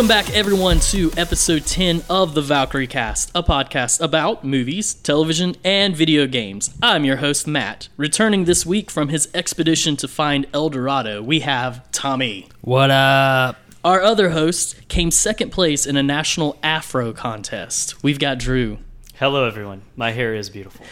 Welcome back, everyone, to episode 10 of the Valkyrie Cast, a podcast about movies, television, and video games. I'm your host, Matt. Returning this week from his expedition to find El Dorado, we have Tommy. What up? Our other host came second place in a national afro contest. We've got Drew. Hello, everyone. My hair is beautiful.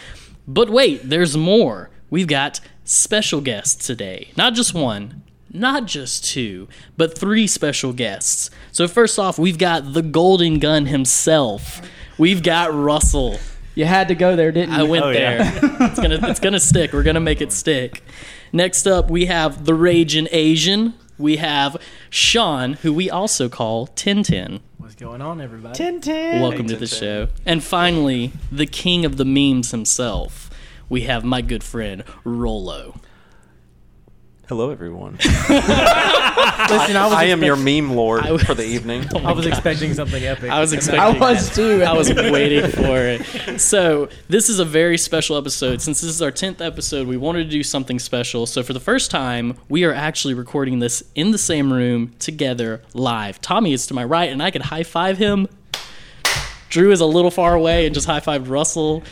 But wait, there's more. We've got special guests today. Not just one, not just two, but three special guests. So, first off, we've got the Golden Gun himself. We've got Russell. You had to go there, didn't you? I went Oh, there. yeah. it's gonna it's gonna stick. We're gonna make it stick. Next up, we have the Raging Asian. We have Sean, who we also call Tintin. What's going on, everybody? Tintin. Welcome to the show. And finally, the king of the memes himself. We have my good friend Rolo. Hello, everyone. Listen, I was, I am your meme lord I was- for the evening. I was expecting something epic. I was And expecting. I was too. I was waiting for it. So this is a very special episode. Since this is our tenth episode, we wanted to do something special. So for the first time, we are actually recording this in the same room together live. Tommy is to my right, and I can high five him. Drew is a little far away and just high fived Russell.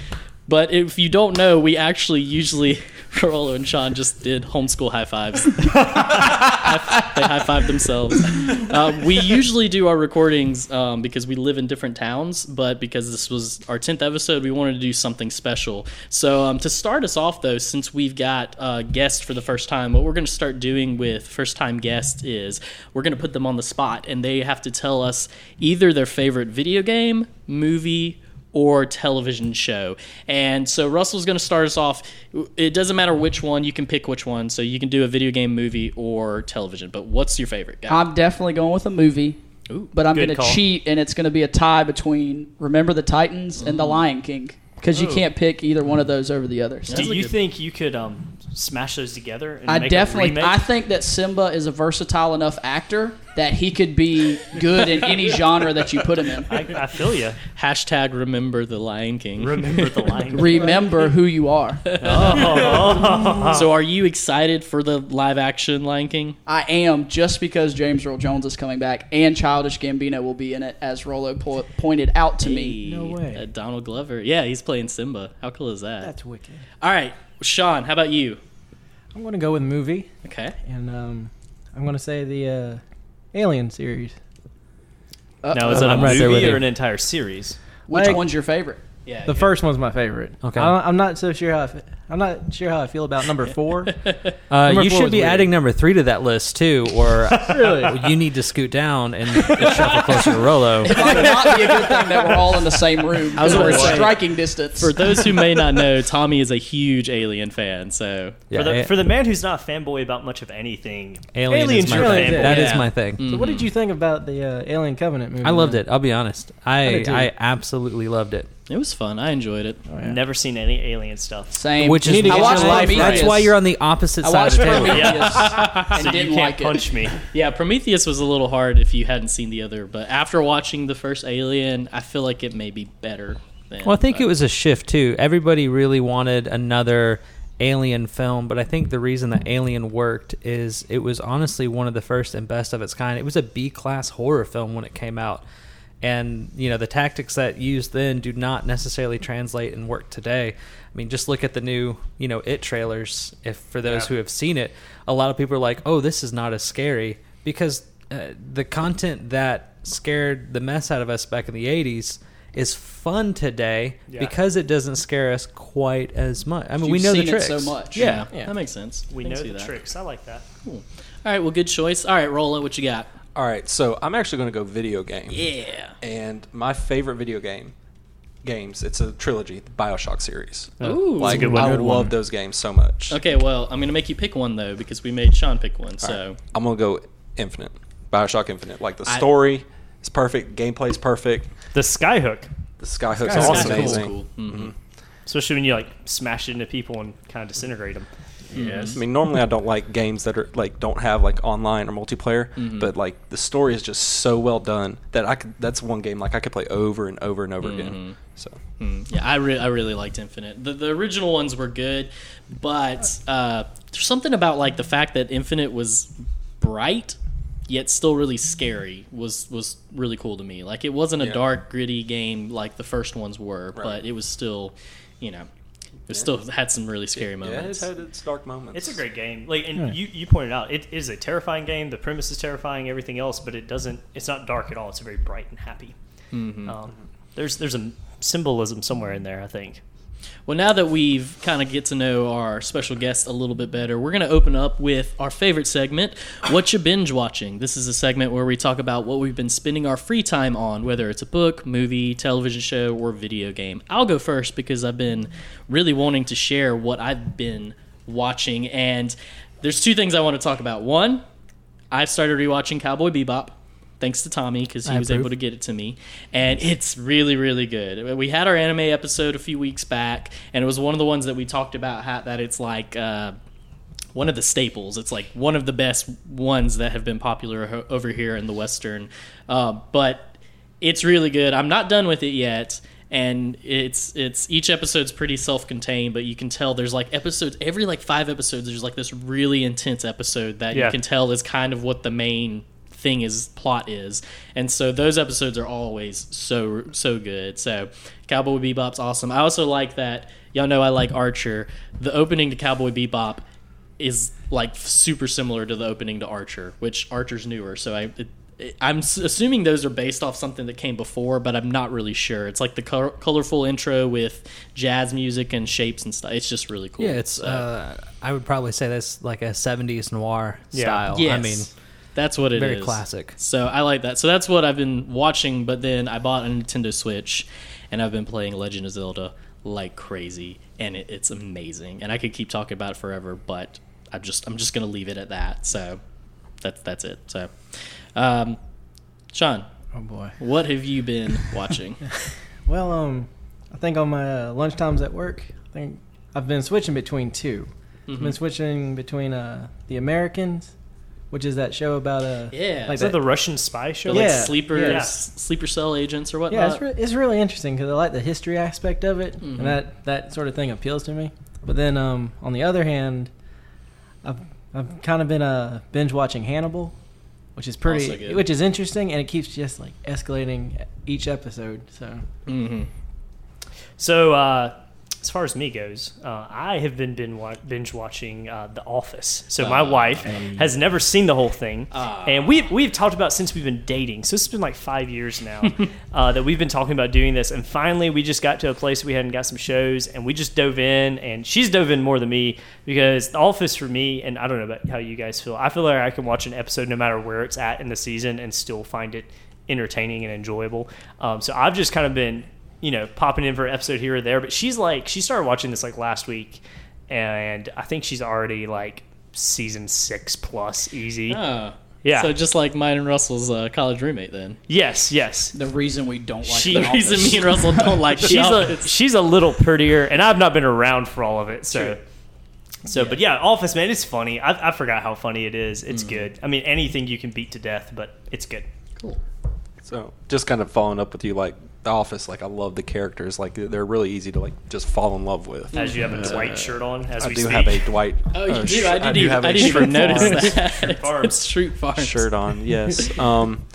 But if you don't know, we actually usually Rolo and Sean just did homeschool high fives. They high five themselves. Uh, we usually do our recordings um, because we live in different towns, but because this was our 10th episode, we wanted to do something special. So, um, to start us off, though, since we've got uh, guests for the first time, what we're going to start doing with first time guests is we're going to put them on the spot and they have to tell us either their favorite video game, movie, or television show. And so Russell's going to start us off. It doesn't matter which one, you can pick which one. So you can do a video game, movie, or television. But what's your favorite guy? I'm definitely going with a movie, Ooh, but I'm going to cheat, and it's going to be a tie between Remember the Titans and The Lion King because you can't pick either one of those over the other. So. Do you think you could um, smash those together and I make definitely, a? I think that Simba is a versatile enough actor that he could be good in any genre that you put him in. I, I feel you. Hashtag remember the Lion King. Remember the line. Remember who you are. so are you excited for the live action Lion King? I am just because James Earl Jones is coming back and Childish Gambino will be in it, as Rolo po- pointed out to me. No way. uh, Donald Glover. Yeah, he's playing Simba. How cool is that? That's wicked. All right, Sean, how about you? I'm gonna go with movie, Okay. and um, I'm gonna say the uh, Alien series. Now, is it a I'm right there with movie or an entire series? Which Like- one's your favorite? Yeah. The first one's my favorite. Okay. I, I'm not so sure how I fe- I'm not sure how I feel about number four. Uh, Number you four should was be weird. adding number three to that list too, or Really? you need to scoot down and, and shuffle closer to Rolo. It might not be a good thing that we're all in the same room. I was because we're gonna say- striking distance. For those who may not know, Tommy is a huge Alien fan. So Yeah, for, the, A- for the man who's not a fanboy about much of anything, Alien Alien's is my your really thing. fanboy. That is Yeah. my thing. So what did you think about the uh, Alien Covenant movie? I loved then? it. I'll be honest. I did too. I absolutely loved it. it was fun. I enjoyed it. Oh, yeah. Never seen any alien stuff. Same. Which You is need to I get watched your life Prometheus. right. that's why you're on the opposite I side of watched the table. Prometheus and so didn't you can't it. punch me. Yeah, Prometheus was a little hard if you hadn't seen the other, but after watching the first Alien, I feel like it may be better. Than, Well, I think but- it was a shift too. Everybody really wanted another Alien film, but I think the reason that Alien worked is it was honestly one of the first and best of its kind. It was a B class horror film when it came out. And you know the tactics that used then do not necessarily translate and work today. I mean, just look at the new, you know, it trailers. If for those Yeah. who have seen it, a lot of people are like, "Oh, this is not as scary," because uh, the content that scared the mess out of us back in the '80s is fun today Yeah. because it doesn't scare us quite as much. I mean, we You've know the seen it tricks so much. yeah, Yeah. that makes sense. We I know the that. tricks. I like that. Cool. All right, well, good choice. All right, Rolo, what you got? All right, so I'm actually going to go video game. Yeah. And my favorite video game games, it's a trilogy, the BioShock series. Ooh. like good one. I Good love one. those games so much. Okay, well, I'm gonna make you pick one though because we made Sean pick one. All So right, I'm going to go Infinite. BioShock Infinite. Like the I- story is perfect, gameplay's perfect. The skyhook, The skyhook's Skyhook's also cool. amazing. Cool. Mhm. especially when you like smash it into people and kind of disintegrate them. Yes. I mean, normally I don't like games that are like don't have like online or multiplayer, Mhm. but like the story is just so well done that I could. That's one game like I could play over and over and over Mhm. again. So Mm, yeah, I, re- I really liked Infinite. The, the original ones were good, but uh, there's something about like the fact that Infinite was bright yet still really scary was was really cool to me. Like it wasn't a Yeah. dark, gritty game like the first ones were, Right. but it was still, you know, it still had some really scary moments. Yeah, moments. it's had its dark moments. It's a great game. Like, and Yeah. you, you pointed out, it is a terrifying game. The premise is terrifying, everything else, but it doesn't. It's not dark at all. It's very bright and happy. Mm-hmm. Um, there's there's a symbolism somewhere in there. I think. Well, now that we've kind of get to know our special guest a little bit better, we're going to open up with our favorite segment, What You Binge Watching. This is a segment where we talk about what we've been spending our free time on, whether it's a book, movie, television show, or video game. I'll go first because I've been really wanting to share what I've been watching, and there's two things I want to talk about. One, I've started rewatching Cowboy Bebop. Thanks to Tommy because he I was approve. able to get it to me, and it's really, really good. We had our anime episode a few weeks back, and it was one of the ones that we talked about. How, that it's like uh, one of the staples. It's like one of the best ones that have been popular over here in the Western. Uh, but it's really good. I'm not done with it yet, and it's it's each episode's pretty self-contained, but you can tell there's like episodes every like five episodes. There's like this really intense episode that Yeah. you can tell is kind of what the main thing is plot is and so those episodes are always so so good so cowboy bebop's awesome i also like that y'all know i like archer the opening to cowboy bebop is like super similar to the opening to archer which archer's newer so i it, it- I'm assuming those are based off something that came before, but I'm not really sure. It's like the col- colorful intro with jazz music and shapes and stuff. It's just really cool. Yeah, it's. So- Uh, I would probably say that's like a '70s noir Yeah. style. Yes. I mean, that's what it is. very classic. So I like that. So that's what I've been watching. But then I bought a Nintendo Switch, and I've been playing Legend of Zelda like crazy, and it, it's amazing. And I could keep talking about it forever, but I'm just I'm just gonna leave it at that. So that's that's it. So, um, Sean, Oh boy. what have you been watching? Well, um, I think on my uh, lunch times at work, I think I've been switching between 2 I've Mm-hmm. been switching between uh, the Americans, which is that show about a Yeah. like Is that the Russian spy show? like Yeah, sleeper yeah. sleeper cell agents or yeah, whatnot. it's, re- it's really interesting because I like the history aspect of it, Mhm. and that that sort of thing appeals to me. But then, um, on the other hand, I've I've kind of been uh, binge watching Hannibal, which is pretty, which is interesting, and it keeps just like escalating each episode. So mm-hmm. So, uh, as far as me goes, uh, I have been bin- wa- binge watching uh, The Office. So my Ah. wife has never seen the whole thing, Ah. and we we've talked about since we've been dating. So it's been like five years now uh, that we've been talking about doing this, and finally we just got to a place we hadn't got some shows, and we just dove in, and she's dove in more than me because The Office for me, and I don't know about how you guys feel. I feel like I can watch an episode no matter where it's at in the season and still find it entertaining and enjoyable. Um, so I've just kind of been, you know, popping in for an episode here or there. But she's like, she started watching this like last week, and I think she's already like season six plus easy. Oh. Yeah. So just like mine and Russell's uh, college roommate, then. Yes, yes. The reason we don't like She- the The reason Office. me and Russell don't like the She's a she's a little prettier, and I've not been around for all of it, so. True. So, but yeah, Office man, it's funny. I, I forgot how funny it is. It's Mm. good. I mean, anything you can beat to death, but it's good. Cool. So just kind of following up with you, like The Office. Like I love the characters. Like they're really easy to like just fall in love with. As you have a Uh, Dwight shirt on, as I we do speak. have a Dwight. Oh, you uh, do? sh- I didn't, do even, have a I didn't even notice Farms that. Farms. it's Farms. shirt on. Yes. Um,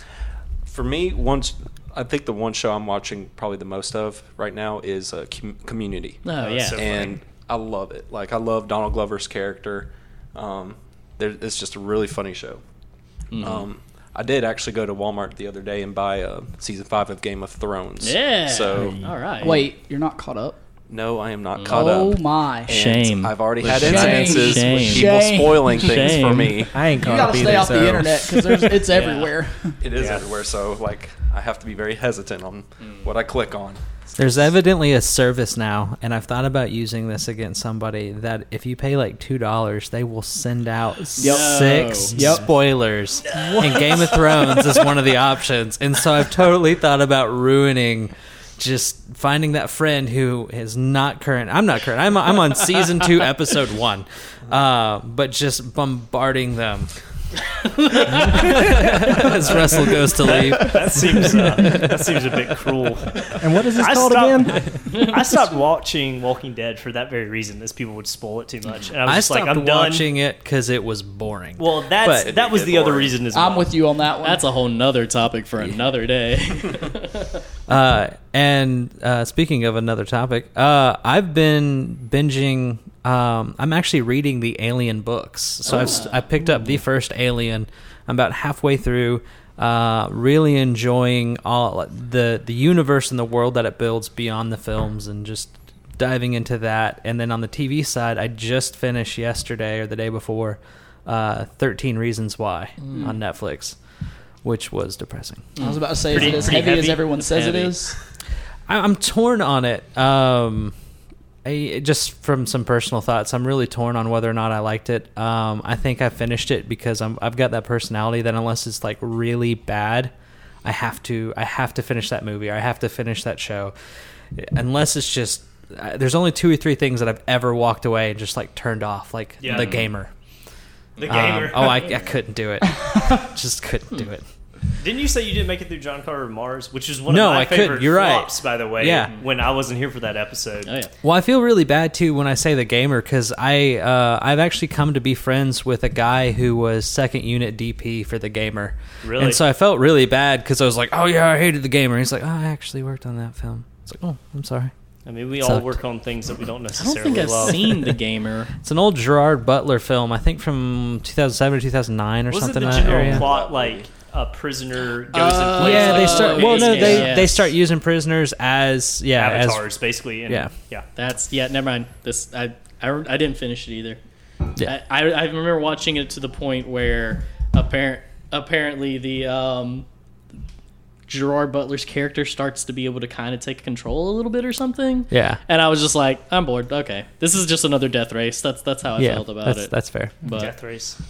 for me, once I think the one show I'm watching probably the most of right now is uh, com- Community. Oh, Oh, yeah. so- and I love it. Like I love Donald Glover's character. Um, there, it's just a really funny show. Mhm. Um, I did actually go to Walmart the other day and buy uh, season five of Game of Thrones. yeah. So all right. Wait, you're not caught up? no, I am not caught oh up. Oh my! And Shame. I've already had Shame. incidences Shame. with people Shame. spoiling things for me. I ain't caught You caught gotta up stay either, off so- the internet because it's Yeah. everywhere. It is Yeah. everywhere, so like I have to be very hesitant on Mm. what I click on. There's evidently a service now, and I've thought about using this against somebody that if you pay like two dollars, they will send out six Yep. spoilers. And Game of Thrones is one of the options, and so I've totally thought about ruining. Just finding that friend who is not current. I'm not current. I'm I'm on season two, episode one, uh, but just bombarding them As Russell goes to leave. That seems uh, that seems a bit cruel. And what is this I called stopped- again? I stopped watching Walking Dead for that very reason, as people would spoil it too much. And I was I just stopped like, I'm done. watching it because it was boring. Well, that's But- that was the other reason as well. I'm with you on that one. That's a whole nother topic for another day. Uh, and uh, speaking of another topic, uh, I've been binging. Um, I'm actually reading the Alien books, so I've st- I picked up the first Alien. I'm about halfway through. Uh, really enjoying all the the universe and the world that it builds beyond the films, and just diving into that. And then on the TV side, I just finished yesterday or the day before, uh, Thirteen Reasons Why on Netflix, which was depressing. I was about to say, Pretty- is it as pretty heavy, as everyone says Heavy. it is? I, I'm torn on it. Um, I, just from some personal thoughts, I'm really torn on whether or not I liked it. Um, I think I finished it because I'm, I've got that personality that unless it's like really bad, I have to I have to finish that movie or I have to finish that show. Unless it's just uh, there's only two or three things that I've ever walked away and just like turned off, like Yeah. the gamer. the Um, gamer. oh, I, I couldn't do it. just couldn't do it. Didn't you say you didn't make it through John Carter of Mars, which is one No, of my I couldn't. favorite You're right. flops, by the way? Yeah. When I wasn't here for that episode. oh yeah. Well, I feel really bad too when I say the gamer because I uh, I've actually come to be friends with a guy who was second unit DP for the gamer. Really? And so I felt really bad because I was like, oh yeah, I hated the gamer. He's like, oh, I actually worked on that film. It's like, oh, I'm sorry. I mean, we all work on things that we don't necessarily I don't necessarily think I've love. seen the gamer. It's an old Gerard Butler film, I think from 2007 or 2009 or Wasn't something the in that general area. plot like a prisoner goes Uh, and plays? yeah, they start. Well, no, they yes. they start using prisoners as yeah as avatars, basically. And, yeah. yeah. That's yeah. Never mind. This I I, I didn't finish it either. Yeah. I, I I remember watching it to the point where apparent apparently the um Gerard Butler's character starts to be able to kind of take control a little bit or something. yeah And I was just like, I'm bored. Okay, this is just another death race. That's that's how I yeah felt about that's it. that's fair. but Death Race.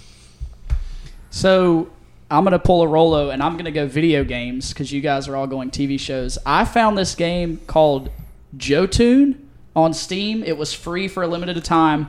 So I'm gonna pull a Rolo, and I'm gonna go video games because you guys are all going TV shows. I found this game called Jotun on Steam. It was free for a limited time,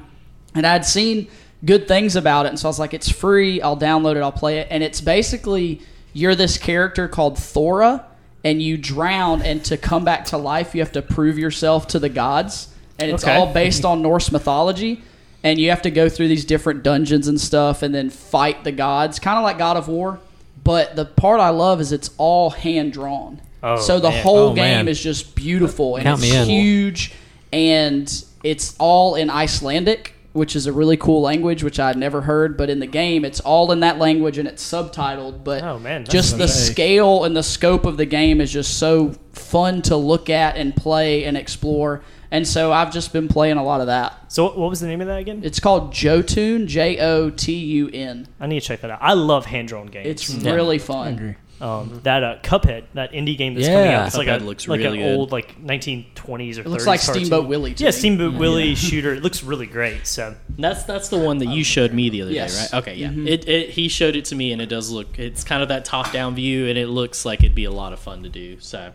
and I'd seen good things about it, and so I was like, "It's free. I'll download it. I'll play it." And it's basically you're this character called Thora, and you drown, and to come back to life, you have to prove yourself to the gods, and it's Okay. all based on Norse mythology and you have to go through these different dungeons and stuff and then fight the gods kind of like god of war but the part i love is it's all hand drawn Oh, so the man. whole Oh, game man. is just beautiful and Count it's huge and it's all in icelandic which is a really cool language which i'd never heard but in the game it's all in that language and it's subtitled but Oh, man, just the insane. scale and the scope of the game is just so fun to look at and play and explore and so i've just been playing a lot of that So, what was the name of that again? it's called Jotun, J O T U N. I need to check that out. I love hand drawn games. It's really fun. I agree. um, that uh, Cuphead, that indie game that's coming out. It's like a Cuphead looks like really an good. old like 1920s or It looks 30s like. Steamboat Willie. Yeah, me. Steamboat Willie shooter. It looks really great. So That's that's the one that you showed me the other Yes. day, right? Okay, yeah. It, it he showed it to me, and it does look. It's kind of that top down view, and it looks like it'd be a lot of fun to do. So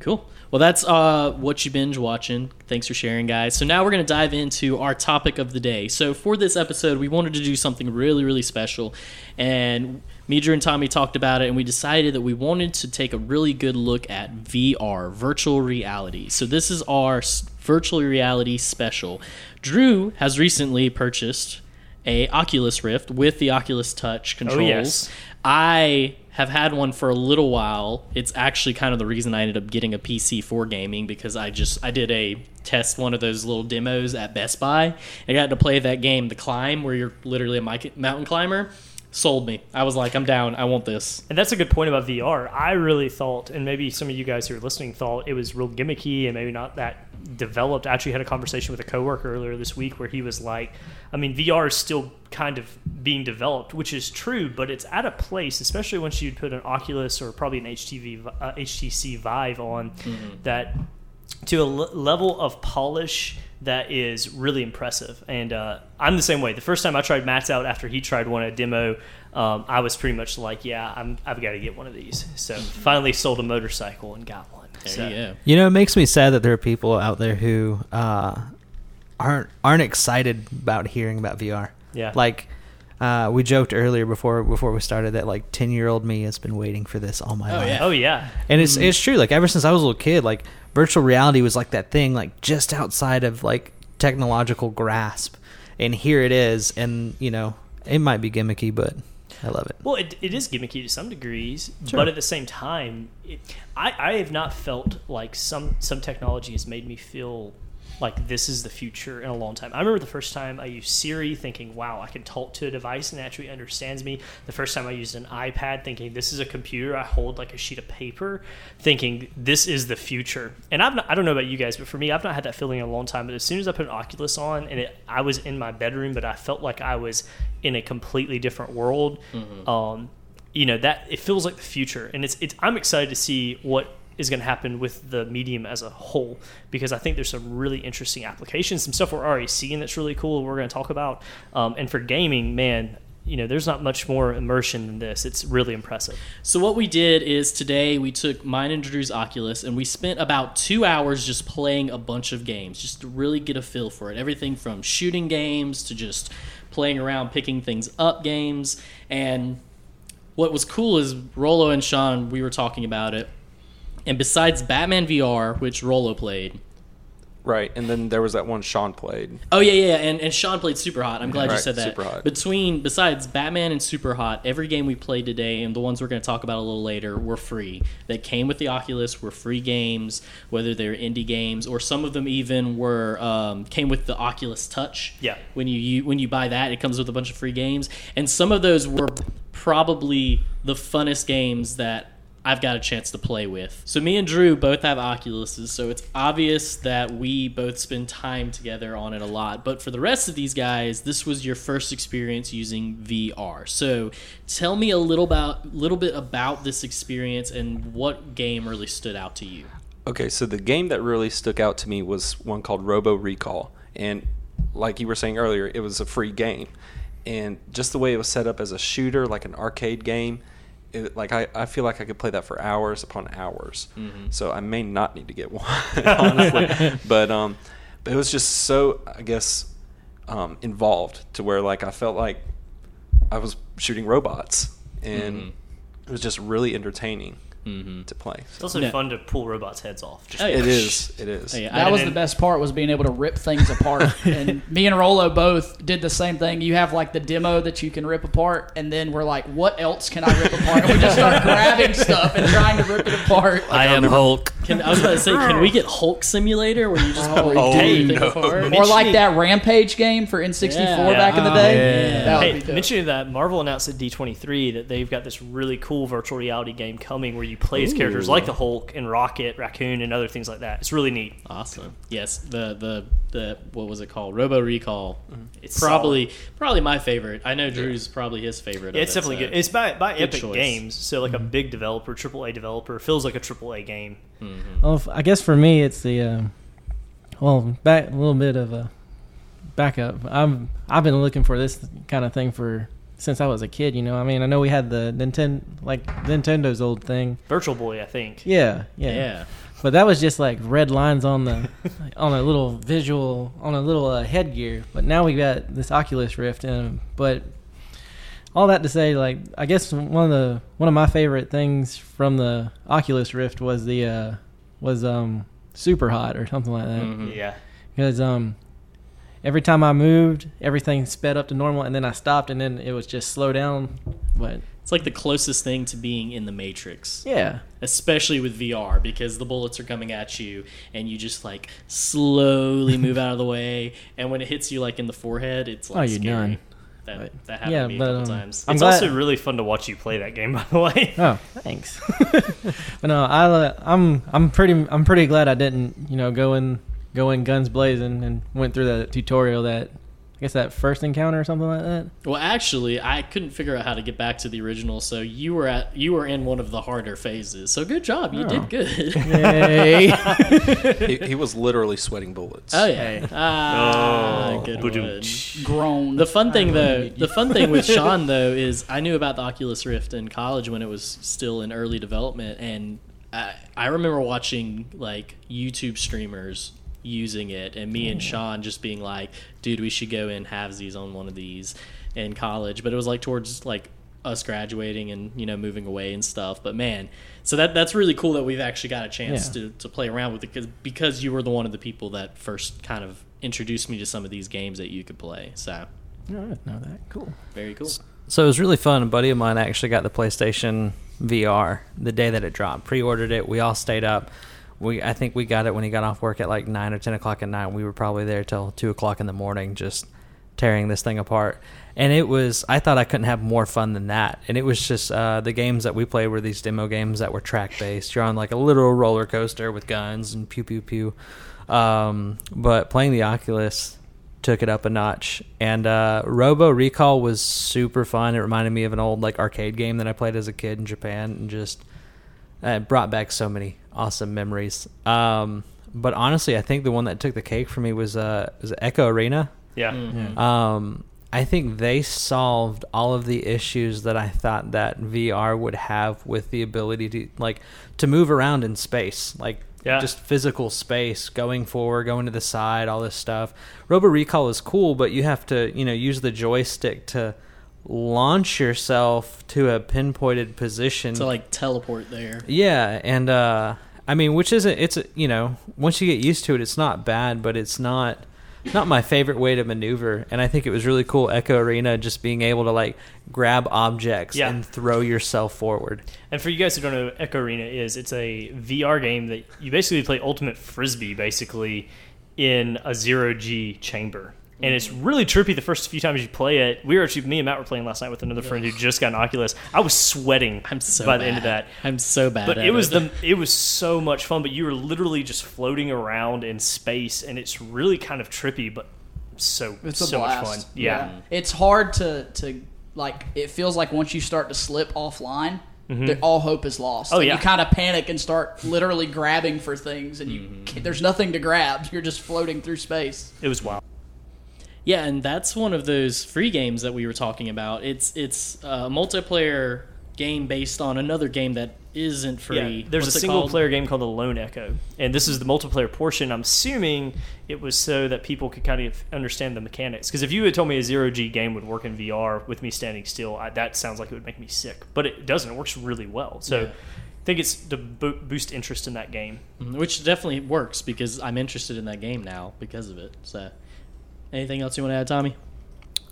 cool. Well, that's uh, what you binge watching. Thanks for sharing, guys. So now we're gonna dive into our topic of the day. So for this episode, we wanted to do something really, really special, and me, and Tommy talked about it, and we decided that we wanted to take a really good look at VR, virtual reality. So this is our virtual reality special. Drew has recently purchased a Oculus Rift with the Oculus Touch controls. Oh, yes. I have had one for a little while. It's actually kind of the reason I ended up getting a PC for gaming because I just I did a test one of those little demos at Best Buy. I got to play that game, The Climb, where you're literally a mountain climber. Sold me. I was like, I'm down. I want this. And that's a good point about VR. I really thought, and maybe some of you guys who are listening thought it was real gimmicky and maybe not that developed. I actually had a conversation with a coworker earlier this week where he was like, I mean, VR is still kind of being developed, which is true, but it's at a place, especially once you'd put an Oculus or probably an HTV, uh, HTC Vive on, that to a l- level of polish that is really impressive. And uh, I'm the same way. The first time I tried Matt's out after he tried one at demo, um, I was pretty much like, yeah, I'm, I've got to get one of these. So finally sold a motorcycle and got one. There So- you go. You know, it makes me sad that there are people out there who uh, aren't aren't excited about hearing about VR. Yeah. Like, Uh, we joked earlier before before we started that like ten year old me has been waiting for this all my Oh, life. yeah. Oh yeah. And it's it's true. Like ever since I was a little kid, like virtual reality was like that thing, like just outside of like technological grasp. And here it is, and you know, it might be gimmicky, but I love it. Well, it, it is gimmicky to some degrees, Sure. but at the same time, it, I, I have not felt like some some technology has made me feel like this is the future in a long time. I remember the first time I used Siri, thinking, "Wow, I can talk to a device and it actually understands me." The first time I used an iPad, thinking, "This is a computer I hold like a sheet of paper," thinking, "This is the future." And I've not, I don't know about you guys, but for me, I've not had that feeling in a long time. But as soon as I put an Oculus on and it, I was in my bedroom, but I felt like I was in a completely different world. Um, you know that it feels like the future, and it's it's. I'm excited to see what is going to happen with the medium as a whole because I think there's some really interesting applications, some stuff we're already seeing that's really cool. We're going to talk about, um, and for gaming, man. You know, there's not much more immersion than this. It's really impressive. So what we did is today we took mine and Drew's Oculus and we spent about two hours just playing a bunch of games, just to really get a feel for it. Everything from shooting games to just playing around, picking things up games. And what was cool is Rolo and Sean, we were talking about it. And besides Batman VR, which Rolo played, Right, and then there was that one Sean played. Oh yeah, yeah, and, and Sean played Super Hot. I'm glad you Right, said that. Super Hot. Between besides Batman and Super Hot, every game we played today and the ones we're going to talk about a little later were free. That came with the Oculus were free games, whether they're indie games or some of them even were um, came with the Oculus Touch. Yeah. When you, you when you buy that, it comes with a bunch of free games, and some of those were probably the funnest games that I've got a chance to play with. So me and Drew both have Oculuses, so it's obvious that we both spend time together on it a lot. But for the rest of these guys, this was your first experience using VR. So tell me a little about little bit about this experience and what game really stood out to you. Okay, so the game that really stuck out to me was one called Robo Recall, and like you were saying earlier, it was a free game, and just the way it was set up as a shooter, like an arcade game, it, like I, I feel like I could play that for hours upon hours. So I may not need to get one, honestly, but um, but it was just so I guess um, involved to where like I felt like I was shooting robots, and it was just really entertaining Mm-hmm. to play. It's also No. fun to pull robots' heads off. Just Oh, yeah. It is. It is. Oh, yeah, That I- was and- the best part was being able to rip things apart. and me and Rolo both did the same thing. You have like the demo that you can rip apart, and then we're like, what else can I rip apart? And we just start grabbing stuff and trying to rip it apart. I am Hulk. Can, I was about to say, can we get Hulk Simulator where you just Oh, pull everything no. apart? or like that Rampage game for N64 Yeah. back in the Oh, day. yeah. That Hey, mentioning that, Marvel announced at D23 that they've got this really cool virtual reality game coming where you play as characters like the Hulk and Rocket, Raccoon, and other things like that. It's really neat. Awesome. Yes, the the the what was it called? Robo Recall. Mm-hmm. It's probably probably my favorite. I know Drew's probably his favorite. Yeah, of it's it, definitely so- good. It's by, by Epic choice. Games, so like a mm-hmm. big developer, AAA developer, feels like a AAA game. Well, I guess for me, it's the uh, well, back a little bit of a backup. I've I've been looking for this kind of thing for since I was a kid. You know, I mean, I know we had the Nintendo, like Nintendo's old thing. Virtual Boy, I think. Yeah, yeah, yeah. But that was just like red lines on the on a little visual on a little uh, headgear. But now we got this Oculus Rift, and but all that to say, like I guess one of the one of my favorite things from the Oculus Rift was the uh, was um super hot or something like that Mhm. Yeah. because um every time I moved, everything sped up to normal, and then I stopped, and then it was just slow down. But It's like the closest thing to being in the Matrix. yeah, Especially with VR because the bullets are coming at you and you just like slowly move out of the way and when it hits you like in the forehead, it's like Oh, you're scary. done. That But- that happened yeah, to me a but, couple um, times. I'm it's glad- also really fun to watch you play that game, by the way. Oh, thanks. but no, I uh, I'm I'm pretty I'm pretty glad I didn't you know go in go in guns blazing and went through the tutorial that I guess that first encounter or something like that. Well, actually, I couldn't figure out how to get back to the original, so you were at you were in one of the harder phases. So good job, you Oh. did good. Yay! he, he was literally sweating bullets. Oh yeah. Ah, Oh, good one. grown. The fun thing though, the fun thing with Sean though is I knew about the Oculus Rift in college when it was still in early development, and I, I remember watching like YouTube streamers using it, and me and Sean just being like, "Dude, we should go in halvesies on one of these." in college, but it was like towards like us graduating and you know moving away and stuff. But man, so that that's really cool that we've actually got a chance Yeah. to, to play around with it because because you were the one of the people that first kind of introduced me to some of these games that you could play. So I didn't know that. Cool. very cool. So it was really fun. A buddy of mine actually got the PlayStation VR the day that it dropped. Pre-ordered it. We all stayed up. We I think we got it when he got off work at like nine or ten o'clock at night. We were probably there till two o'clock in the morning, just tearing this thing apart. And it was I thought I couldn't have more fun than that. And it was just uh, the games that we played were these demo games that were track based. You're on like a literal roller coaster with guns and pew pew pew. Um, but playing the Oculus took it up a notch. And uh, Robo Recall was super fun. It reminded me of an old like arcade game that I played as a kid in Japan, and just it brought back so many awesome memories. Um, but honestly, I think the one that took the cake for me was uh, was Echo Arena. Yeah. Mm-hmm. Um, I think they solved all of the issues that I thought that VR would have with the ability to like to move around in space, like Yeah. just physical space, going forward, going to the side, all this stuff. Robo Recall is cool, but you have to you know use the joystick to launch yourself to a pinpointed position To like teleport there. yeah, and uh, I mean, which isn't it's you know once you get used to it, it's not bad, but it's not not my favorite way to maneuver. And I think it was really cool, Echo Arena, just being able to like grab objects Yeah. and throw yourself forward. And for you guys who don't know what Echo Arena is, it's a VR game that you basically play ultimate frisbee basically in a zero G chamber. And it's really trippy the first few times you play it. We were actually, me and Matt were playing last night with another friend who just got an Oculus. I was sweating I'm so by bad. the end of that. I'm so bad. But at it was the it was so much fun. But you were literally just floating around in space, and it's really kind of trippy, but so It's so blast. much fun. Yeah. It's hard to to like. It feels like once you start to slip offline, mm-hmm. that all hope is lost. Oh, Like, yeah. You kind of panic and start literally grabbing for things, and you mm-hmm. ca- there's nothing to grab. You're just floating through space. it was wild. Yeah, and that's one of those free games that we were talking about. It's it's a multiplayer game based on another game that isn't free. Yeah, there's What's a single called? player game called The Lone Echo, and this is the multiplayer portion. I'm assuming it was so that people could kind of understand the mechanics. Because if you had told me a zero G game would work in VR with me standing still, I, that sounds like it would make me sick. But it doesn't. It works really well. So Yeah. I think it's to boost interest in that game. Mhm, which definitely works because I'm interested in that game now because of it. So, anything else you want to add, Tommy?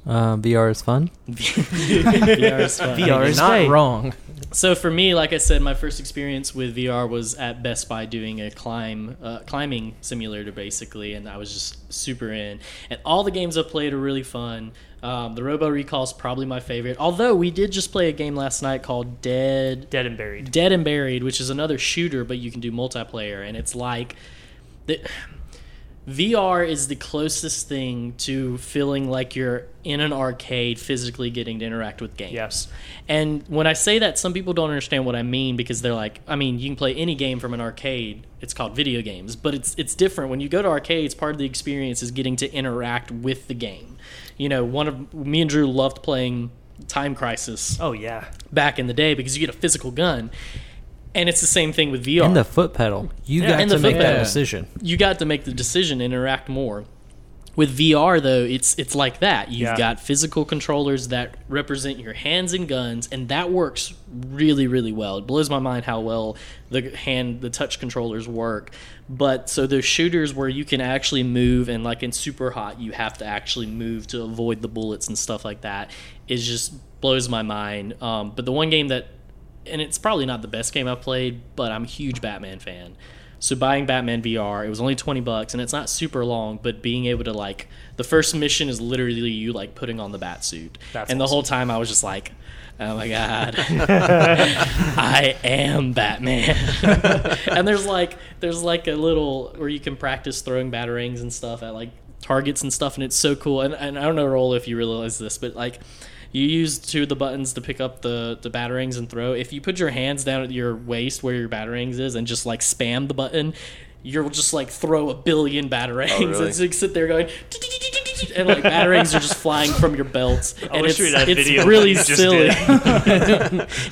Uh, VR is fun. VR is fun. VR is Not great. wrong. So for me, like I said, my first experience with VR was at Best Buy doing a climb uh, climbing simulator, basically, and I was just super in. And all the games I played are really fun. Um, the Robo Recall is probably my favorite. Although we did just play a game last night called Dead Dead and buried. Dead and Buried, which is another shooter, but you can do multiplayer, and it's like the, VR is the closest thing to feeling like you're in an arcade, physically getting to interact with games. Yes. And when I say that, some people don't understand what I mean because they're like, I mean, you can play any game from an arcade. It's called video games, but it's it's different. When you go to arcades, part of the experience is getting to interact with the game. You know, one of me and Drew loved playing Time Crisis Oh yeah. back in the day because you get a physical gun. And it's the same thing with VR. And the foot pedal. You Yeah, got to make foot that decision. you got to make the decision interact more. With VR though, it's it's like that. You've Yeah. got physical controllers that represent your hands and guns, and that works really really well. It blows my mind how well the hand the touch controllers work. But so those shooters where you can actually move, and like in Super Hot, you have to actually move to avoid the bullets and stuff like that. It just blows my mind. Um, but the one game that and it's probably not the best game I've played, but I'm a huge Batman fan. So buying Batman VR, it was only 20 bucks and it's not super long, but being able to like the first mission is literally you like putting on the bat suit. That's and the whole time I was just like, "Oh my god. I am Batman." and there's like there's like a little where you can practice throwing batarangs and stuff at like targets and stuff and it's so cool. And, and I don't know Roll if you realize this, but like you use two of the buttons to pick up the, the batarangs and throw. If you put your hands down at your waist where your batarangs is and just like spam the button, you'll just like throw a billion batarangs Oh, really? and so sit there going and like batarangs are just flying from your belts. and wish it's, it's really silly.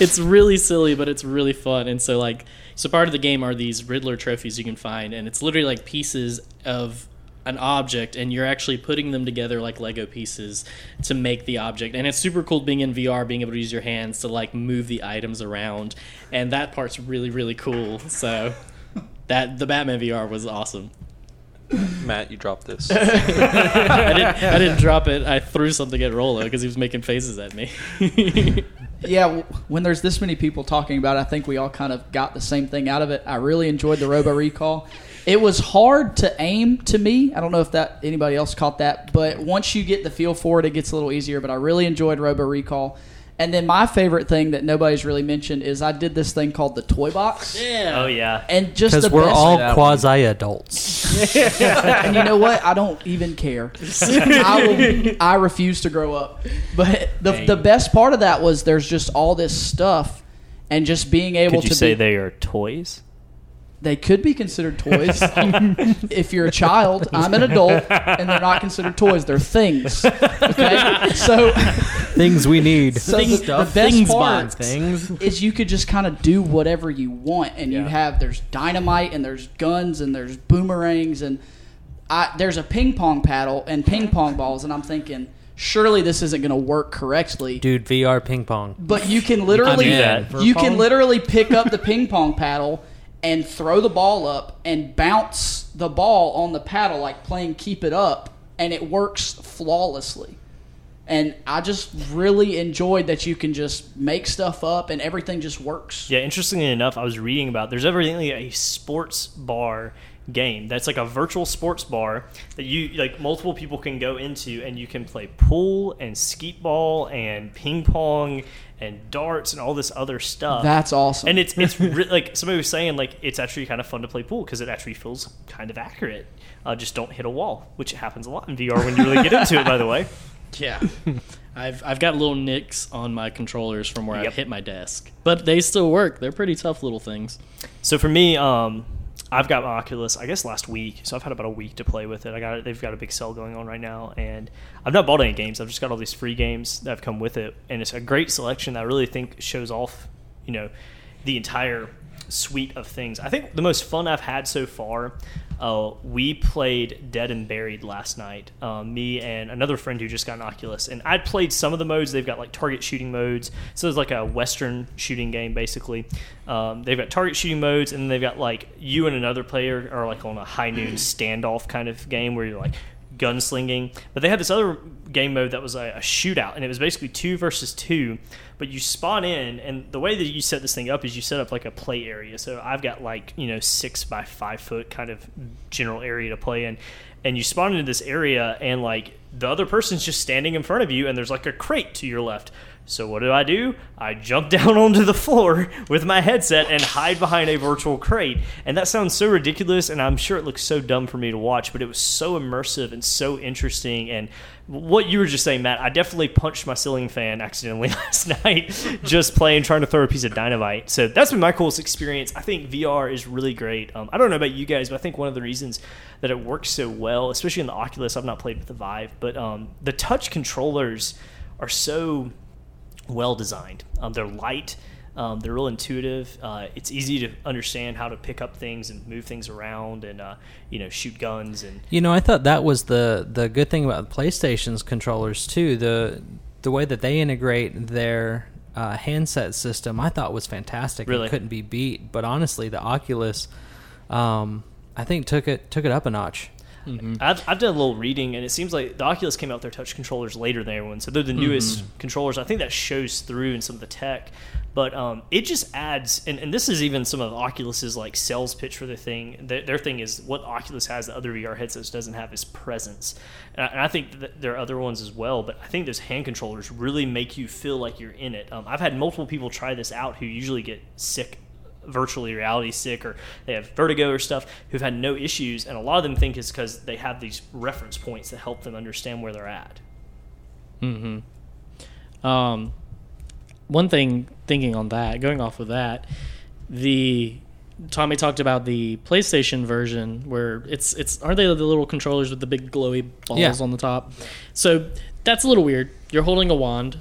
it's really silly, but it's really fun. And so like so part of the game are these Riddler trophies you can find, and it's literally like pieces of an object and you're actually putting them together like Lego pieces to make the object. And it's super cool being in VR, being able to use your hands to like move the items around. And that part's really, really cool. So that the Batman VR was awesome. Matt, you dropped this. I didn't, I didn't drop it. I threw something at Rolo because he was making faces at me. Yeah, w- when there's this many people talking about it, I think we all kind of got the same thing out of it. I really enjoyed the Robo Recall. It was hard to aim to me. I don't know if that anybody else caught that, but once you get the feel for it, it gets a little easier. But I really enjoyed Robo Recall. And then my favorite thing that nobody's really mentioned is I did this thing called the toy box. yeah. Oh yeah. And just Because we're best all quasi adults. and you know what? I don't even care. I will. I refuse to grow up. But the the best part of that was there's just all this stuff, and just being able Could you to say be, they are toys? They could be considered toys. if you're a child, I'm an adult, and they're not considered toys. They're things. Okay, so Things we need. so the, the Stuff, best things part things. is you could just kind of do whatever you want, and you have there's dynamite and there's guns and there's boomerangs and I, there's a ping pong paddle and ping pong balls, and I'm thinking surely this isn't going to work correctly. Dude, VR ping pong. But you can literally you can literally pick up the ping pong paddle and throw the ball up and bounce the ball on the paddle like playing keep it up, and it works flawlessly. And I just really enjoyed that you can just make stuff up and everything just works. Yeah, interestingly enough, I was reading about there's evidently a sports bar game that's like a virtual sports bar that you like multiple people can go into and you can play pool and skeet ball and ping pong and darts and all this other stuff. That's awesome. and it's it's re- like somebody was saying like it's actually kind of fun to play pool because it actually feels kind of accurate. Uh, just don't hit a wall, which happens a lot in VR when you really get into it. By the way, Yeah. I've I've got little nicks on my controllers from where Yep. I've hit my desk, but they still work. They're pretty tough little things. So for me, um, I've got Oculus. I guess last week, so I've had about a week to play with it. I got it. They've got a big sale going on right now, and I've not bought any games. I've just got all these free games that have come with it, and it's a great selection that I really think shows off, you know, the entire suite of things. I think the most fun I've had so far. Uh, we played Dead and Buried last night. Um, me and another friend who just got an Oculus, and I'd played some of the modes. They've got like target shooting modes, so it's like a Western shooting game basically. Um, they've got target shooting modes, and then they've got like you and another player are like on a high noon standoff kind of game where you're like gunslinging. But they had this other game mode that was a, a shootout, and it was basically two versus two. But you spawn in, and the way that you set this thing up is you set up like a play area. So I've got like you know six by five foot kind of general area to play in, and you spawn into this area, and like the other person's just standing in front of you, and there's like a crate to your left. So what do I do? I jump down onto the floor with my headset and hide behind a virtual crate. And that sounds so ridiculous, and I'm sure it looks so dumb for me to watch, but it was so immersive and so interesting. And what you were just saying, Matt, I definitely punched my ceiling fan accidentally last night just playing, trying to throw a piece of dynamite. So that's been my coolest experience. I think VR is really great. Um, I don't know about you guys, but I think one of the reasons that it works so well, especially in the Oculus, I've not played with the Vive, but um, the touch controllers are so well designed. Um, they're light. Um, they're real intuitive. Uh, it's easy to understand how to pick up things and move things around, and uh, you know, shoot guns and You know, I thought that was the the good thing about PlayStation's controllers too. The the way that they integrate their uh, handset system, I thought was fantastic. Really? couldn't be beat. But honestly, the Oculus, um, I think took it took it up a notch. I've, I've done a little reading, and it seems like the Oculus came out with their touch controllers later than everyone, so they're the newest controllers. I think that shows through in some of the tech, but um, it just adds, and, and this is even some of Oculus's like sales pitch for their thing. Their, their thing is what Oculus has that other VR headsets doesn't have is presence, and I, and I think that there are other ones as well. But I think those hand controllers really make you feel like you're in it. Um, I've had multiple people try this out who usually get sick virtually reality sick or they have vertigo or stuff who've had no issues and a lot of them think it's because they have these reference points that help them understand where they're at Hmm. Um, one thing, thinking on that, going off of that, the Tommy talked about the PlayStation version where it's it's aren't they the little controllers with the big glowy balls Yeah. on the top? So that's a little weird. You're holding a wand,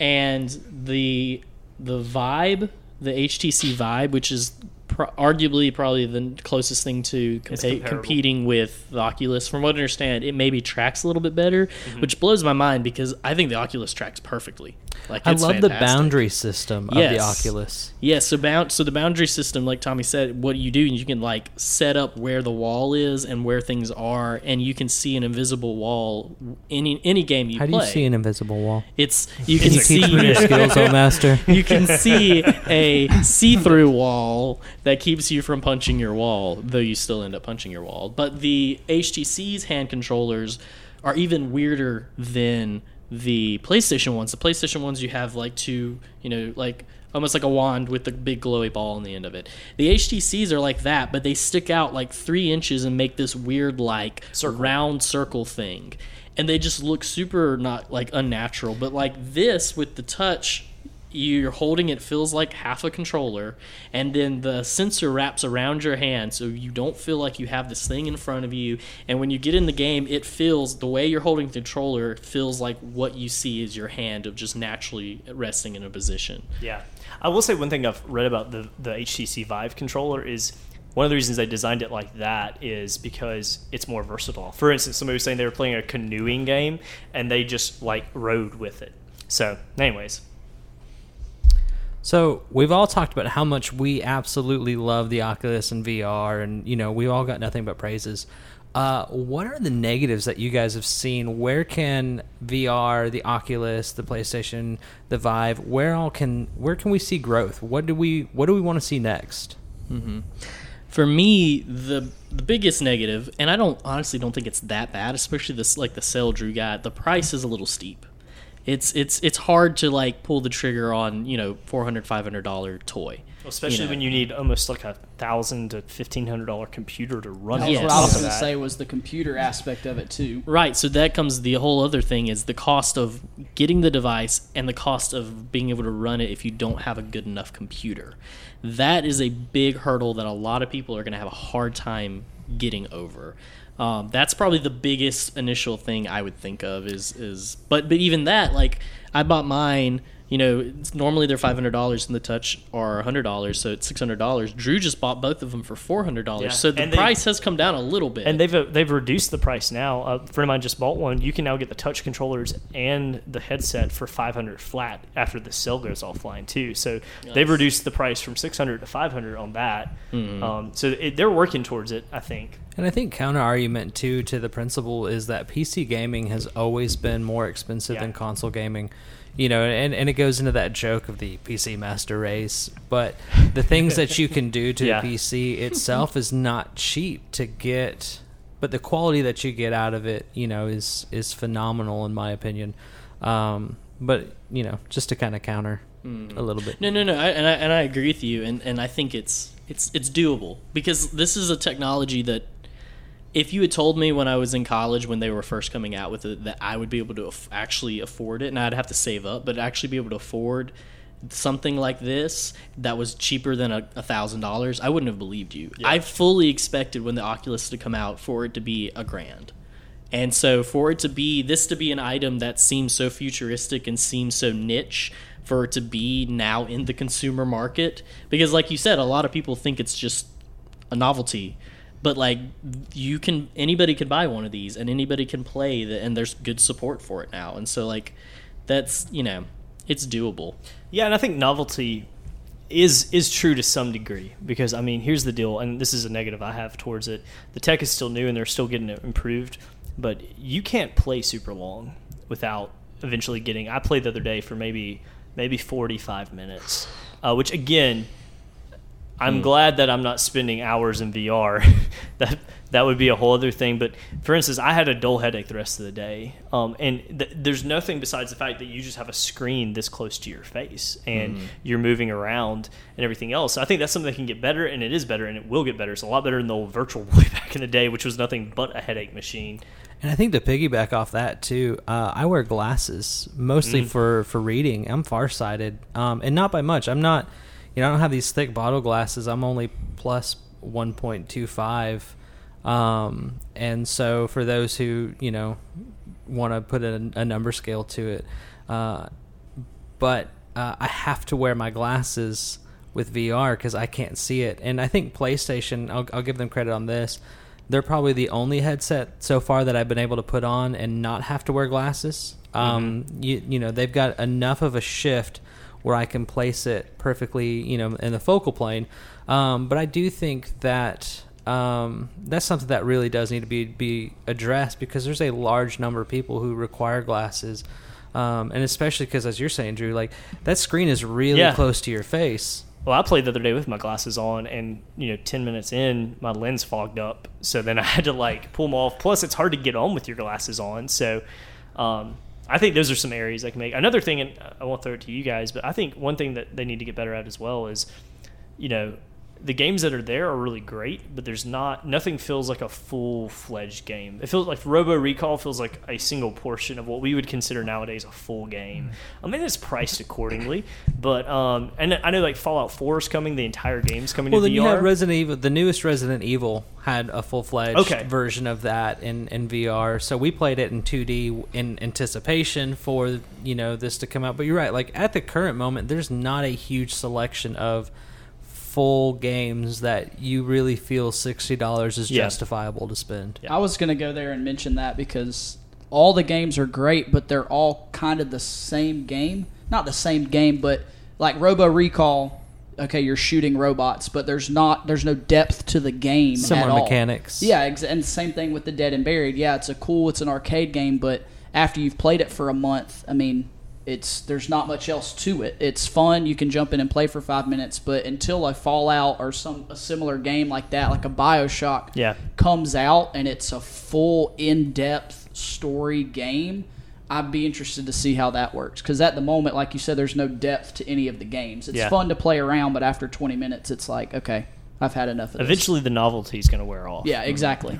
and the the Vive, the HTC Vive, which is pro- arguably probably the closest thing to compa- competing with the Oculus. From what I understand, it maybe tracks a little bit better, Mm-hmm. which blows my mind because I think the Oculus tracks perfectly. Like I it's love the boundary system of the Yes. Oculus. Yeah, so bound so the boundary system, like Tommy said, what you do, is you can like set up where the wall is and where things are, and you can see an invisible wall any any game you play. How do you see an invisible wall? It's you can Can you see teach me your skills, old master? you can see a see-through wall that keeps you from punching your wall, though you still end up punching your wall. But the HTC's hand controllers are even weirder than the PlayStation ones. The PlayStation ones you have like two, you know, like almost like a wand with the big glowy ball on the end of it. The HTCs are like that, but they stick out like three inches and make this weird like round circle thing. And they just look super not like unnatural, but like this with the touch you're holding it feels like half a controller and then the sensor wraps around your hand so you don't feel like you have this thing in front of you and when you get in the game it feels the way you're holding the controller feels like what you see is your hand of just naturally resting in a position Yeah, I will say one thing I've read about the the HTC Vive controller is one of the reasons they designed it like that is because it's more versatile. For instance, somebody was saying they were playing a canoeing game and they just like rode with it. So, anyways, So we've all talked about how much we absolutely love the Oculus and VR, and you know we've all got nothing but praises. Uh, what are the negatives that you guys have seen? Where can VR, the Oculus, the PlayStation, the Vive, where all can where can we see growth? What do we what do we want to see next? for me the the biggest negative and i don't honestly don't think it's that bad especially this like the cell drew got the price is a little steep it's it's it's hard to like pull the trigger on you know 400 500 dollar toy especially know. when you need almost like a thousand to fifteen hundred dollar computer to run That it. was Yes. what I was going to say was the computer aspect of it too. Right, so that comes the whole other thing is the cost of getting the device and the cost of being able to run it if you don't have a good enough computer. That is a big hurdle that a lot of people are going to have a hard time getting over. Um, that's probably the biggest initial thing I would think of is is but but even that like I bought mine you know, it's, normally they're five hundred dollars, and the touch are hundred dollars, so it's six hundred dollars. Drew just bought both of them for four hundred dollars, Yeah. so the And they- price has come down a little bit. And they've uh, they've reduced the price now. A friend of mine just bought one. You can now get the touch controllers and the headset for 500 flat after the sale goes offline too. So they've reduced the price from 600 to 500 on that. Um, so it, they're working towards it. I think. And I think counter argument too to the principle is that PC gaming has always been more expensive Yeah. than console gaming. You know, and, and it goes into that joke of the PC master race. But the things that you can do to Yeah. the PC itself is not cheap to get but the quality that you get out of it, you know, is is phenomenal in my opinion. Um, but you know, just to kind of counter a little bit. No, no, no, I, and I and I agree with you, and and I think it's it's it's doable because this is a technology that if you had told me when I was in college when they were first coming out with it that I would be able to aff- actually afford it, and I'd have to save up, but actually be able to afford something like this that was cheaper than a thousand dollars, I wouldn't have believed you. I fully expected when the Oculus to come out for it to be a grand. And so for it to be this to be an item that seems so futuristic and seems so niche for it to be now in the consumer market because like you said a lot of people think it's just a novelty but like you can anybody can buy one of these and anybody can play the, and there's good support for it now and so like that's you know it's doable Yeah, and I think novelty is is true to some degree because I mean, here's the deal, and this is a negative I have towards it. The tech is still new and they're still getting it improved, but you can't play super long without eventually getting. I played the other day for maybe maybe 45 minutes, uh, which again. I'm glad that I'm not spending hours in VR. that that would be a whole other thing. But for instance, I had a dull headache the rest of the day, um, and th- there's nothing besides the fact that you just have a screen this close to your face and you're moving around and everything else. So I think that's something that can get better, and it is better, and it will get better. It's a lot better than the old Virtual Boy back in the day, which was nothing but a headache machine. And I think to piggyback off that too, uh, I wear glasses mostly for for reading. I'm farsighted, um, and not by much. I'm not, you know, I don't have these thick bottle glasses. I'm only plus 1.25, um, and so for those who you know want to put a, a number scale to it, uh, but uh, I have to wear my glasses with VR because I can't see it. And I think PlayStation, I'll, I'll give them credit on this. They're probably the only headset so far that I've been able to put on and not have to wear glasses. Um, you, you know, they've got enough of a shift where I can place it perfectly, you know, in the focal plane. Um, but I do think that um, that's something that really does need to be be addressed because there's a large number of people who require glasses, um, and especially because, as you're saying, Drew, like that screen is really Yeah. close to your face. Well, I played the other day with my glasses on, and you know, ten minutes in, my lens fogged up. So then I had to like pull them off. Plus, it's hard to get on with your glasses on. So, um, I think those are some areas I can make. Another thing, and I won't throw it to you guys, but I think one thing that they need to get better at as well is, you know, the games that are there are really great, but there's not nothing feels like a full fledged game. It feels like Robo Recall feels like a single portion of what we would consider nowadays a full game. I mean, it's priced accordingly, but um, and I know like Fallout Four is coming, the entire game's coming Well, to then VR. you have Resident Evil. The newest Resident Evil had a full fledged Okay. version of that in, in VR. So we played it in 2D in anticipation for you know this to come out. But you're right. Like at the current moment, there's not a huge selection of full games that you really feel sixty dollars is Yeah. justifiable to spend. Yeah. I was going to go there and mention that because all the games are great, but they're all kind of the same game. Not the same game, but like Robo Recall. Okay, you're shooting robots, but there's not there's no depth to the game. Similar at all. mechanics. Yeah, ex- and same thing with the Dead and Buried. Yeah, it's a cool, it's an arcade game, but after you've played it for a month, I mean, it's there's not much else to it. It's fun. You can jump in and play for five minutes, but until a Fallout or some a similar game like that, like a Bioshock, Yeah. comes out and it's a full in-depth story game. I'd be interested to see how that works because at the moment, like you said, there's no depth to any of the games. It's Yeah. fun to play around, but after 20 minutes, it's like, okay, I've had enough of this. Eventually, the novelty is going to wear off. Yeah, exactly.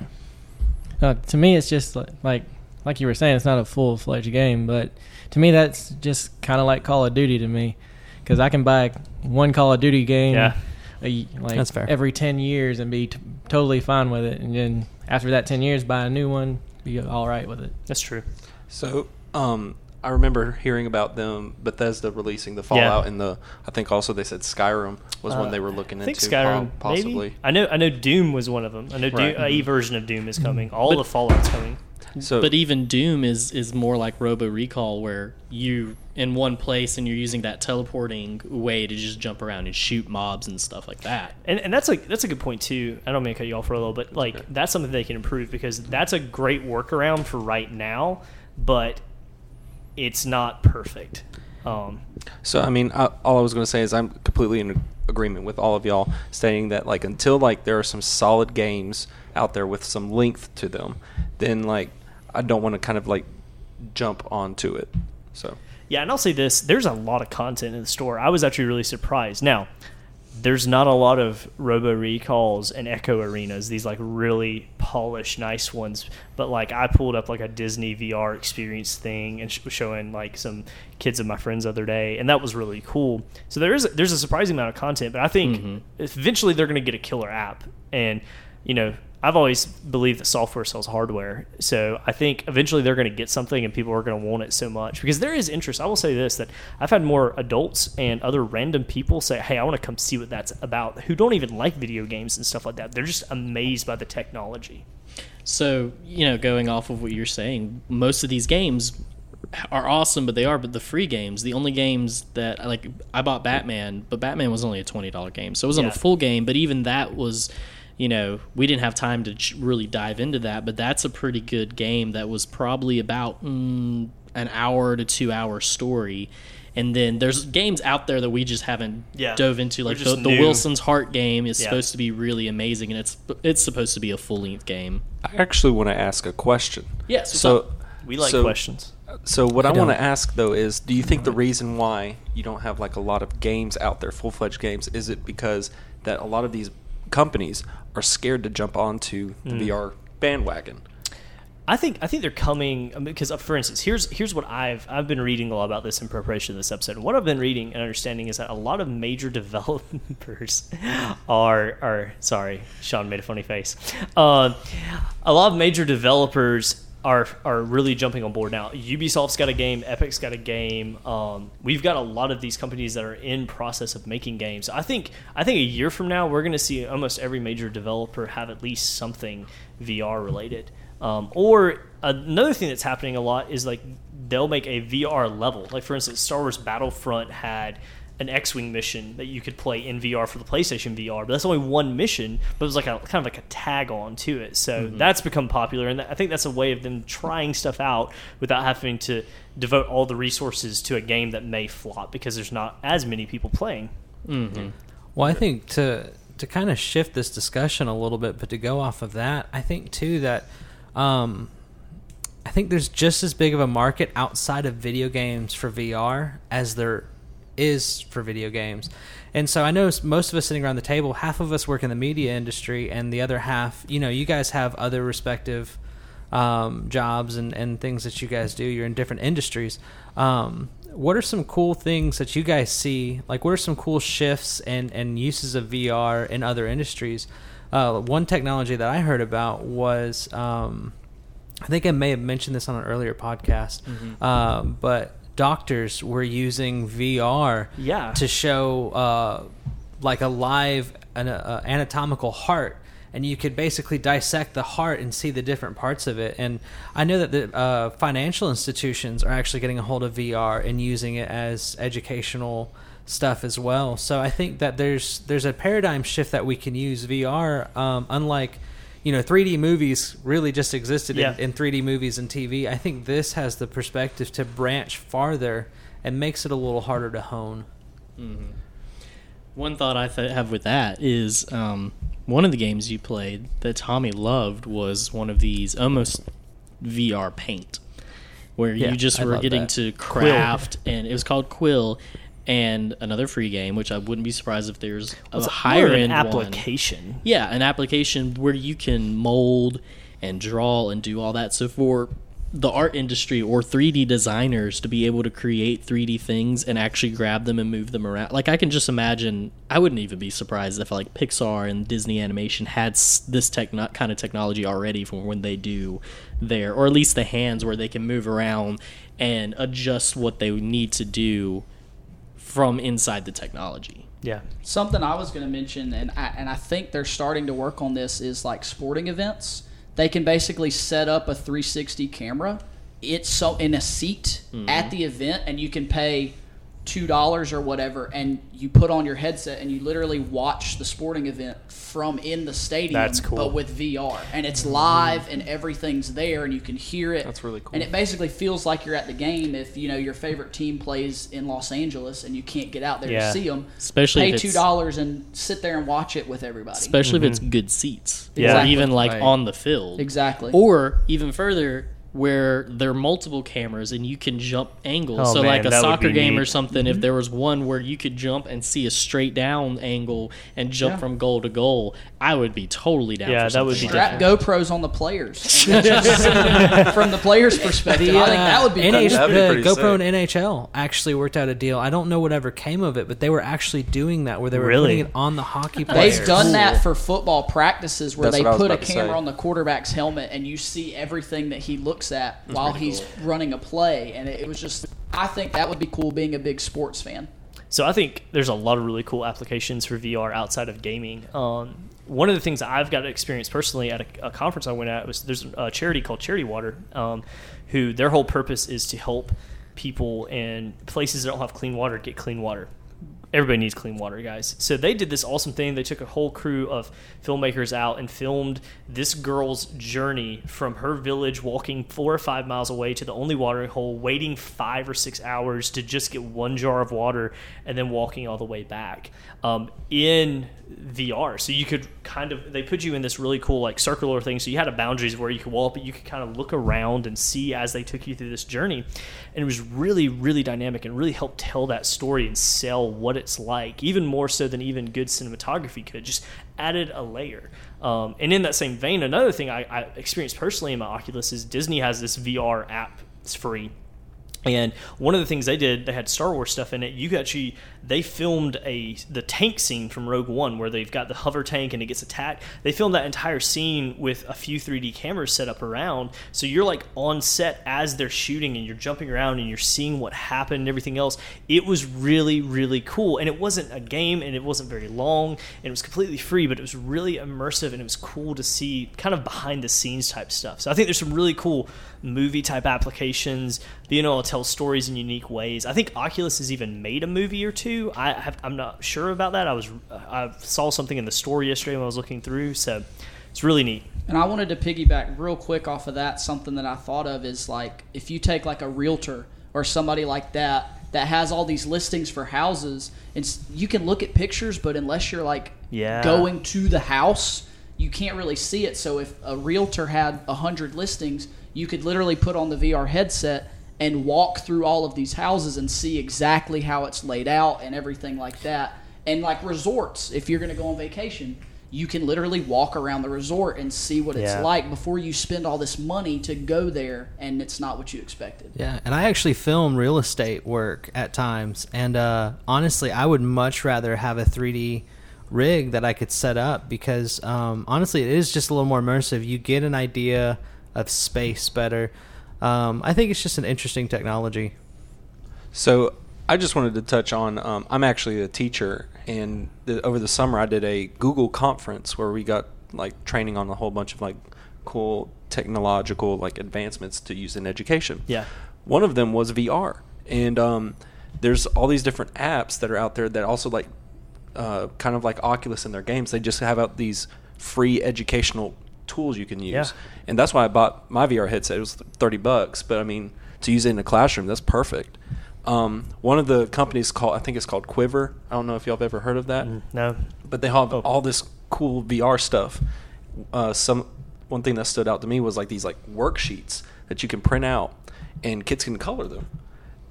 Uh, to me, it's just like, like like you were saying, it's not a full fledged game, but to me, that's just kind of like Call of Duty to me, because I can buy one Call of Duty game, Yeah. a, like That's fair. every ten years and be t- totally fine with it, and then after that ten years, buy a new one, be all right with it. That's true. So, um, I remember hearing about them Bethesda releasing the Fallout and the. I think also they said Skyrim was Uh, one they were looking I think into. Skyrim, po- possibly. maybe. I know. I know Doom was one of them. I know Right. Doom, a version of Doom is coming. All But- the Fallout's coming. So, But even Doom is is more like Robo Recall, where you in one place and you're using that teleporting way to just jump around and shoot mobs and stuff like that. And, and that's like that's a good point too. I don't mean to cut you off for a little, but like that's something they can improve because that's a great workaround for right now, but it's not perfect. Um, So I mean, I, all I was going to say is I'm completely in agreement with all of y'all stating that like until like there are some solid games out there with some length to them, then like I don't want to kind of like jump onto it. So Yeah, and I'll say this: there's a lot of content in the store. I was actually really surprised. Now, there's not a lot of Robo Recalls and Echo Arenas, these like really polished, nice ones. But like, I pulled up like a Disney VR experience thing and sh- showing like some kids of my friends the other day, and that was really cool. So there is there's a surprising amount of content, but I think mm-hmm. eventually they're going to get a killer app, and you know. I've always believed that software sells hardware. So I think eventually they're going to get something and people are going to want it so much because there is interest. I will say this that I've had more adults and other random people say, Hey, I want to come see what that's about who don't even like video games and stuff like that. They're just amazed by the technology. So, you know, going off of what you're saying, most of these games are awesome, but they are but the free games. The only games that like I bought Batman, but Batman was only a twenty dollar game, so it wasn't Yeah. a full game. But even that was, you know, we didn't have time to really dive into that. But that's a pretty good game. That was probably about mm, an hour to two hour story. And then there's games out there that we just haven't Yeah. dove into, like the, the. Wilson's Heart game is Yeah. supposed to be really amazing, and it's it's supposed to be a full length game. I actually want to ask a question. Yes, what's So up? We like so- questions. So what I, I want to ask though is, do you think the reason why you don't have like a lot of games out there, full fledged games, is it because that a lot of these companies are scared to jump onto the VR bandwagon? I think I think they're coming because, uh, for instance, here's here's what I've I've been reading a lot about this in preparation of this episode. What I've been reading and understanding is that a lot of major developers are are sorry, Sean made a funny face. Uh, a lot of major developers are are really jumping on board now. Ubisoft's got a game, Epic's got a game. Um, we've got a lot of these companies that are in process of making games. I think I think a year from now we're going to see almost every major developer have at least something VR related. Um, or another thing that's happening a lot is like they'll make a VR level. Like for instance, Star Wars Battlefront had an X-wing mission that you could play in VR for the PlayStation VR, but that's only one mission, but it was like a kind of like a tag on to it. So that's become popular, and I think that's a way of them trying stuff out without having to devote all the resources to a game that may flop because there's not as many people playing. Well, I think to to kind of shift this discussion a little bit, but to go off of that, I think too that um, I think there's just as big of a market outside of video games for VR as there is for video games. And so I know most of us sitting around the table, half of us work in the media industry, and the other half, you know, you guys have other respective um, jobs and, and things that you guys do. You're in different industries. Um, what are some cool things that you guys see? Like, what are some cool shifts and, and uses of VR in other industries? Uh, one technology that I heard about was um, I think I may have mentioned this on an earlier podcast, uh, but doctors were using VR Yeah. to show uh, like a live an, uh, anatomical heart. And you could basically dissect the heart and see the different parts of it. And I know that the uh, financial institutions are actually getting a hold of VR and using it as educational stuff as well. So I think that there's there's a paradigm shift that we can use VR. Um, unlike you know 3D movies really just existed Yeah. in, in 3D movies and TV. I think this has the perspective to branch farther and makes it a little harder to hone. One thought I th- have with that is um, one of the games you played that Tommy loved was one of these almost VR paint, where Yeah, you just I were getting that. to craft, and it was called Quill, and another free game, which I wouldn't be surprised if there's a It's higher more of an end one. application. Yeah, an application where you can mold and draw and do all that. So for the art industry or 3D designers to be able to create 3D things and actually grab them and move them around. Like I can just imagine I wouldn't even be surprised if like Pixar and Disney Animation had this tech kind of technology already for when they do their or at least the hands where they can move around and adjust what they need to do from inside the technology. Yeah. Something I was going to mention, and I, and I think they're starting to work on this, is like sporting events. They can basically set up a 360 camera. It's so in a seat mm-hmm. at the event, and you can pay two dollars or whatever, and you put on your headset and you literally watch the sporting event from in the stadium. That's cool. But with VR, and it's live, and everything's there, and you can hear it. That's really cool. And it basically feels like you're at the game if you know your favorite team plays in Los Angeles and you can't get out there Yeah. to see them. Especially pay if two it's- dollars and sit there and watch it with everybody. especially if it's mm-hmm. good seats. Yeah. Or Exactly. even like Right. on the field. exactly. Or even further, where there are multiple cameras and you can jump angles. Oh, so man, like a soccer be game or neat. something, if mm-hmm. there was one where you could jump and see a straight down angle and jump Yeah. from goal to goal, I would be totally down. Yeah, for that would be like Strap GoPros on the players. From the players' perspective, I think that would be uh, NH- cool. Be the GoPro sick. and NHL actually worked out a deal. I don't know whatever came of it, but they were actually doing that where they were Really? putting it on the hockey players. They've done that for football practices where That's they what I was put a camera say. on the quarterback's helmet and you see everything that he looks at while he's running a play. And it, it was just, I think that would be cool being a big sports fan. So I think there's a lot of really cool applications for VR outside of gaming. Um, one of the things I've got to experience personally at a, a conference I went at was there's a charity called Charity Water, um, who their whole purpose is to help people in places that don't have clean water get clean water. Everybody needs clean water, guys. So they did this awesome thing. They took a whole crew of filmmakers out and filmed this girl's journey from her village, walking four or five miles away to the only watering hole, waiting five or six hours to just get one jar of water, and then walking all the way back um, in VR. So you could kind of they put you in this really cool like circular thing. So you had a boundaries where you could walk, but you could kind of look around and see as they took you through this journey, and it was really really dynamic and really helped tell that story and sell what it's like, even more so than even good cinematography could. Just added a layer. Um, and in that same vein, another thing I, I experienced personally in my Oculus is Disney has this VR app. It's free And one of the things they did, they had Star Wars stuff in it. You actually they filmed a the tank scene from Rogue One where they've got the hover tank and it gets attacked. They filmed that entire scene with a few 3D cameras set up around, so you're like on set as they're shooting and you're jumping around and you're seeing what happened and everything else. It was really really cool, and it wasn't a game and it wasn't very long and it was completely free, but it was really immersive and it was cool to see kind of behind the scenes type stuff. So I think there's some really cool movie type applications, being able to tell stories in unique ways. I think Oculus has even made a movie or two. I have, I'm not sure about that. I was I saw something in the store yesterday when I was looking through, so it's really neat. And I wanted to piggyback real quick off of that. Something that I thought of is like if you take like a realtor or somebody like that that has all these listings for houses, and you can look at pictures, but unless you're like Yeah. going to the house, you can't really see it. So if a realtor had a hundred listings, you could literally put on the VR headset and walk through all of these houses and see exactly how it's laid out and everything like that. And like resorts, if you're going to go on vacation, you can literally walk around the resort and see what it's Yeah. like before you spend all this money to go there and it's not what you expected. Yeah, and I actually film real estate work at times, and uh, honestly, I would much rather have a 3D rig that I could set up because um, honestly, it is just a little more immersive. You get an idea of space better. Um, I think it's just an interesting technology. So I just wanted to touch on. Um, I'm actually a teacher, and the, over the summer I did a Google conference where we got like training on a whole bunch of like cool technological like advancements to use in education. Yeah. One of them was VR, and um, there's all these different apps that are out there that also like uh, kind of like Oculus in their games. They just have out these free educational tools you can use, Yeah. and that's why I bought my VR headset. It was thirty bucks, but I mean to use it in a classroom, that's perfect. Um, one of the companies called I think it's called Quiver. I don't know if y'all have ever heard of that No. but they have all this cool VR stuff. Uh, some one thing that stood out to me was like these like worksheets that you can print out, and kids can color them.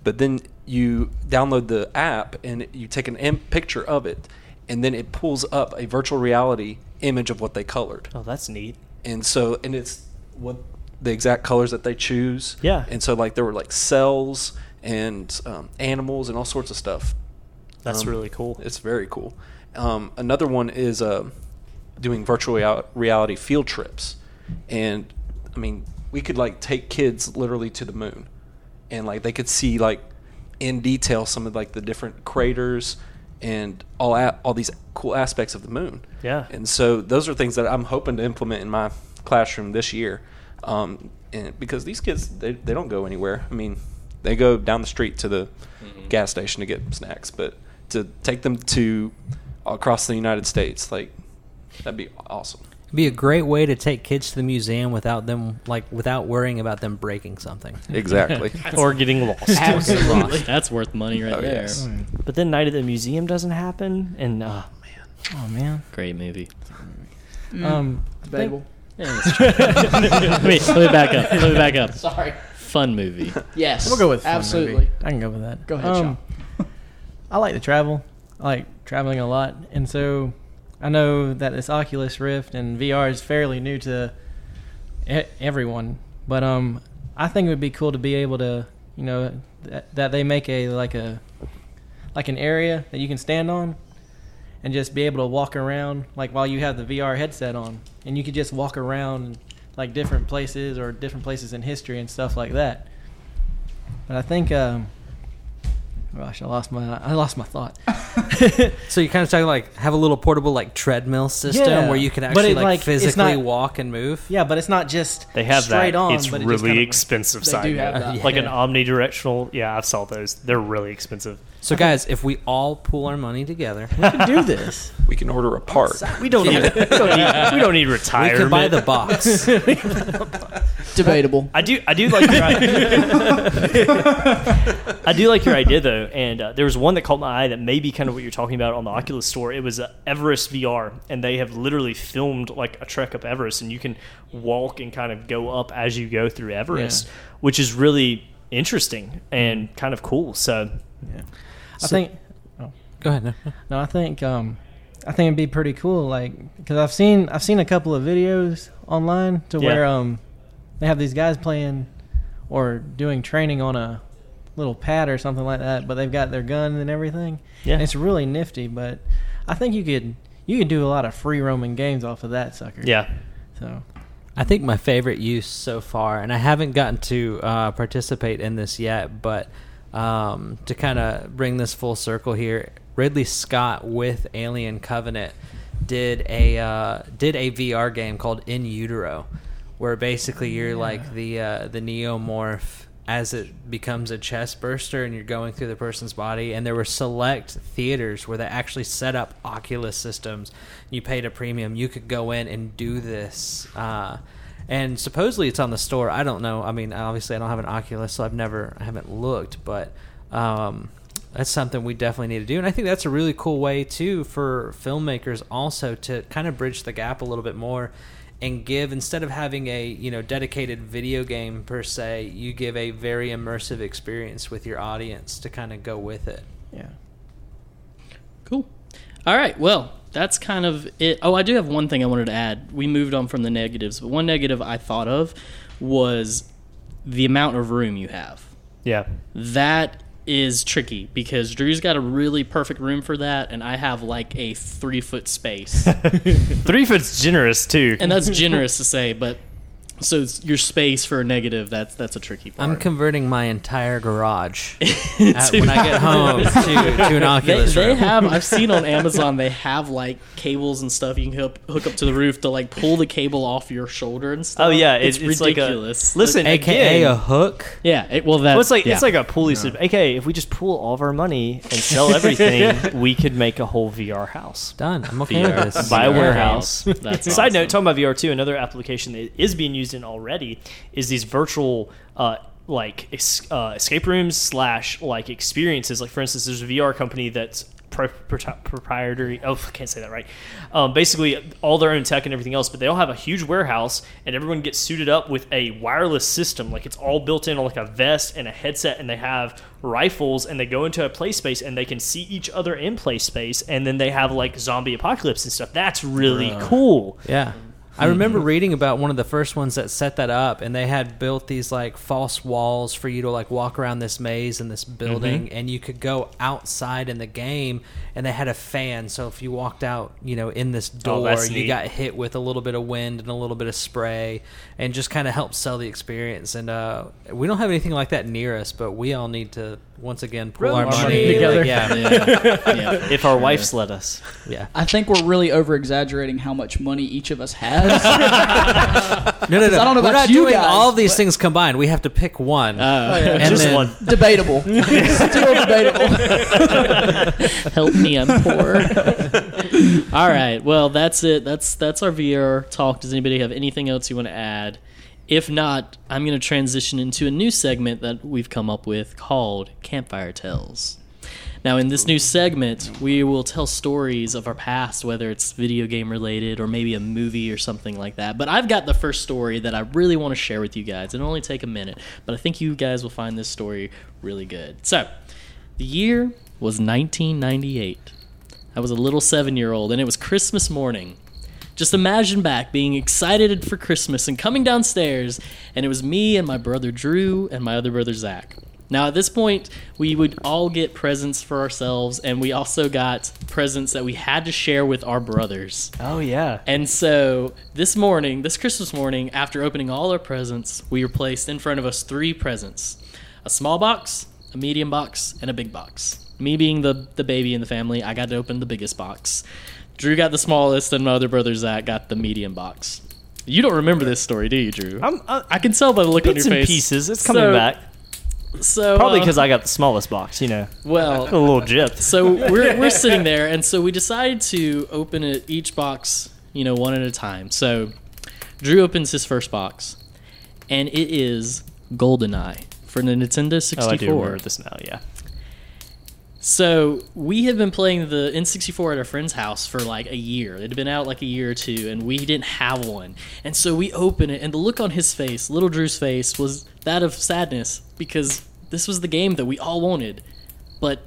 But then you download the app and you take an im- picture of it, and then it pulls up a virtual reality image of what they colored. Oh, that's neat. And so, and it's what the exact colors that they choose. Yeah. And so, like there were like cells and um, animals and all sorts of stuff. That's Um, really cool. It's very cool. Um, another one is uh, doing virtual reality field trips, and I mean, we could like take kids literally to the moon, and like they could see like in detail some of like the different craters and all a- all these cool aspects of the moon. Yeah. And so those are things that I'm hoping to implement in my classroom this year, um, and because these kids they, they don't go anywhere. I mean, they go down the street to the gas station to get snacks, but to take them to across the United States, like that'd be awesome. It'd be a great way to take kids to the museum without them like without worrying about them breaking something. Exactly. or getting lost. Absolutely. That's worth money right Oh, there. yes. But then Night at the Museum doesn't happen, and uh, Oh man. Great movie. Um, Debatable. Yeah, it's let, me, let me back up. Let me back up. Sorry. Fun movie. Yes. we'll go with fun absolutely. movie. I can go with that. Go ahead, Sean. I like to travel. I like traveling a lot, and so I know that this Oculus Rift and VR is fairly new to everyone. But um, I think it would be cool to be able to, you know, that they make a like a like an area that you can stand on and just be able to walk around like while you have the VR headset on, and you could just walk around like different places or different places in history and stuff like that. But I think, um, gosh, I lost my I lost my thought. So you kind of talking like have a little portable like treadmill system Yeah. where you can But actually it, like, like, it's physically not- walk and move. yeah, but it's not just they have straight that. on. it's but it really just kind of- expensive. They side do have note. that. Like an omnidirectional. Yeah, I've saw those. They're really expensive. So guys, if we all pool our money together, We can do this. We can order a part. We don't need. we don't need. We don't need we retirement. could buy the box. Debatable. I do. I do like your. I do like your idea though, and uh, there was one that caught my eye that may be kind of what you're talking about on the Oculus store. It was uh, Everest VR, and they have literally filmed like a trek up Everest, and you can walk and kind of go up as you go through Everest, which is really interesting and kind of cool. So Yeah. I think. Go ahead. No. No, I think. Um, I think it'd be pretty cool. Like, because I've seen I've seen a couple of videos online to Yeah. where um, they have these guys playing or doing training on a little pad or something like that, but they've got their gun and everything. Yeah. And it's really nifty, but I think you could you could do a lot of free roaming games off of that sucker. Yeah. So I think my favorite use so far, and I haven't gotten to uh, participate in this yet, but um, to kind of bring this full circle here, Ridley Scott with Alien Covenant did a uh, did a VR game called In Utero, where basically you're like the uh, the neomorph as it becomes a chest burster and you're going through the person's body. And there were select theaters where they actually set up oculus systems. You paid a premium. You could go in and do this uh, and supposedly it's on the store i don't know i mean obviously i don't have an oculus so i've never i haven't looked but um, that's something we definitely need to do and i think that's a really cool way too for filmmakers also to kind of bridge the gap a little bit more and give instead of having a you know dedicated video game per se you give a very immersive experience with your audience to kind of go with it yeah. Cool. All right. Well, that's kind of it. Oh, I do have one thing I wanted to add. We moved on from the negatives, but one negative I thought of was the amount of room you have. Yeah. That is tricky because Drew's got a really perfect room for that, and I have like a three foot space. Three foot's generous too. and that's generous to say, but so it's your space for a negative, that's that's a tricky part. i'm converting my entire garage at, when i get home to, to an oculus they room. have I've seen on Amazon they have like cables and stuff you can hook, hook up to the roof to like pull the cable off your shoulder and stuff. oh yeah, it's, it's, it's like a ridiculous. listen. aka again, a hook yeah, it, well that's Well, it's like yeah. it's like a pulley system. Okay, if we just pool all of our money and sell everything, we could make a whole VR house. done i'm okay with this Buy a warehouse. house. That's Side awesome. note, talking about VR too, another application that is being used in already is these virtual uh, like uh, escape rooms slash like experiences. Like for instance, there's a VR company that's pro- pro- proprietary. Oh, I can't say that right. Um, basically, all their own tech and everything else, but they all have a huge warehouse, and everyone gets suited up with a wireless system. Like it's all built in on like a vest and a headset, and they have rifles, and they go into a play space, and they can see each other in play space, and then they have like zombie apocalypse and stuff. That's really cool. Yeah. I remember reading about one of the first ones that set that up, and they had built these like false walls for you to like walk around this maze in this building, and you could go outside in the game, and they had a fan. So if you walked out, you know, in this Oh, door, that's you neat. got hit with a little bit of wind and a little bit of spray, and just kind of helped sell the experience. And uh, we don't have anything like that near us, but we all need to once again pull Roll our our money money together. Like, yeah, yeah. yeah. If our wives let us. yeah. I think we're really over exaggerating how much money each of us has. No, no, no. I don't know We're about not you doing guys, all these but- things combined. We have to pick one. Uh, yeah. and Just then- one. debatable. Still debatable. help me, I'm poor. All right, well that's it. That's that's our VR talk. Does anybody have anything else you want to add? If not, I'm going to transition into a new segment that we've come up with called Campfire Tales. Now, in this new segment, we will tell stories of our past, whether it's video game related or maybe a movie or something like that. But I've got the first story that I really want to share with you guys. It'll only take a minute, but I think you guys will find this story really good. So, the year was 1998. I was a little seven year old, and it was Christmas morning. Just imagine back being excited for Christmas and coming downstairs, and it was me and my brother Drew and my other brother Zach. Now, at this point, we would all get presents for ourselves, and we also got presents that we had to share with our brothers. Oh yeah. And so this morning, this Christmas morning, after opening all our presents, we were placed in front of us three presents a small box, a medium box, and a big box. Me being the, the baby in the family, I got to open the biggest box. Drew got the smallest, and my other brother Zach got the medium box. You don't remember this story, do you, Drew? I'm uh, I can tell by the look on bits your and face. pieces. It's coming So- back. So Probably uh, because I got the smallest box. You know, well, a little gypped. so we're, we're sitting there and so we decided to open it each box you know one at a time so drew opens his first box and it is goldeneye for the nintendo 64 Oh, I do remember this now. Yeah. So we had been playing the N64 at our friend's house for like a year. It had been out like a year or two, and we didn't have one. And so we open it, and the look on his face, little Drew's face, was that of sadness because this was the game that we all wanted, but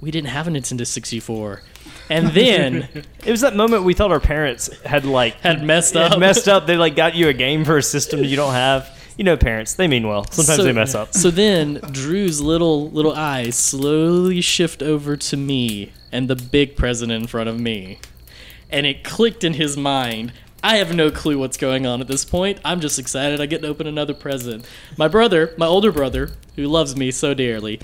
we didn't have a Nintendo 64. And then It was that moment we thought our parents had like had messed had up. messed up. They like got you a game for a system you don't have. You know, parents, they mean well. Sometimes So- they mess up. So then Drew's little little eyes slowly shift over to me and the big present in front of me. And it clicked in his mind. I have no clue what's going on at this point. I'm just excited I get to open another present. My brother, my older brother, who loves me so dearly,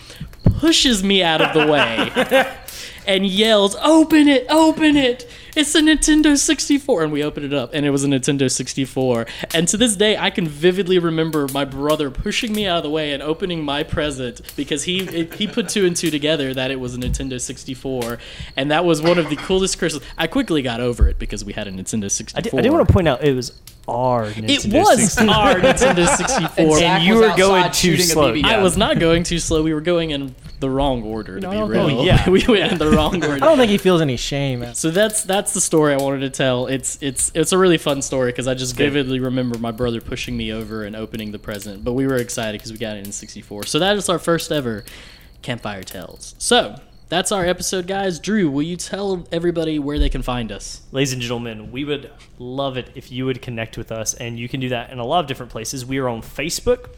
pushes me out of the way and yells, "Open it! Open it! It's a Nintendo 64!" And we opened it up, and it was a Nintendo 64. And to this day, I can vividly remember my brother pushing me out of the way and opening my present because he it, he put two and two together that it was a Nintendo 64, and that was one of the coolest Christmas. I quickly got over it because we had a Nintendo 64. I did, I did want to point out it was our It Nintendo was 64. our Nintendo 64. And Zach you were going too slow. I was not going too slow. We were going in the wrong order, to No, be I real. Oh, think- Yeah. we went in the wrong order. I don't think he feels any shame. So that's that's the story I wanted to tell. It's it's it's a really fun story because I just Good. vividly remember my brother pushing me over and opening the present. But we were excited because we got it in '64. So that is our first ever campfire tales. So that's our episode, guys. Drew, will you tell everybody where they can find us? Ladies and gentlemen, we would love it if you would connect with us, and you can do that in a lot of different places. We are on Facebook,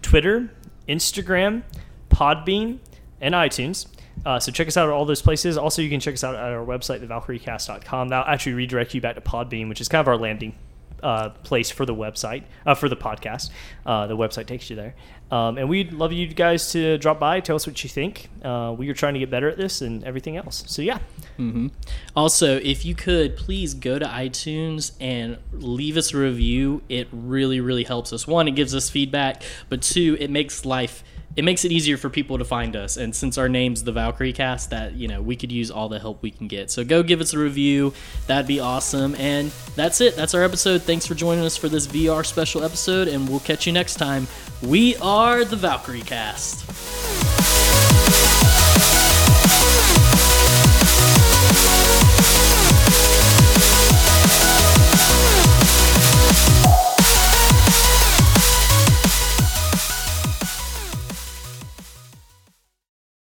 Twitter, Instagram, Podbean, and iTunes. Uh, so check us out at all those places. Also, you can check us out at our website, thevalkyriecast.com. That'll actually redirect you back to Podbean, which is kind of our landing uh, place for the website, uh, for the podcast. Uh, the website takes you there. Um, and we'd love you guys to drop by, tell us what you think. Uh, we are trying to get better at this and everything else. So, yeah. hmm Also, if you could please go to iTunes and leave us a review, it really, really helps us. One, it gives us feedback, but two, it makes life. It makes it easier for people to find us, and since our name's the Valkyrie Cast, that you know we could use all the help we can get. So go give us a review; that'd be awesome. And that's it. That's our episode. Thanks for joining us for this VR special episode, and we'll catch you next time. We are the Valkyrie Cast.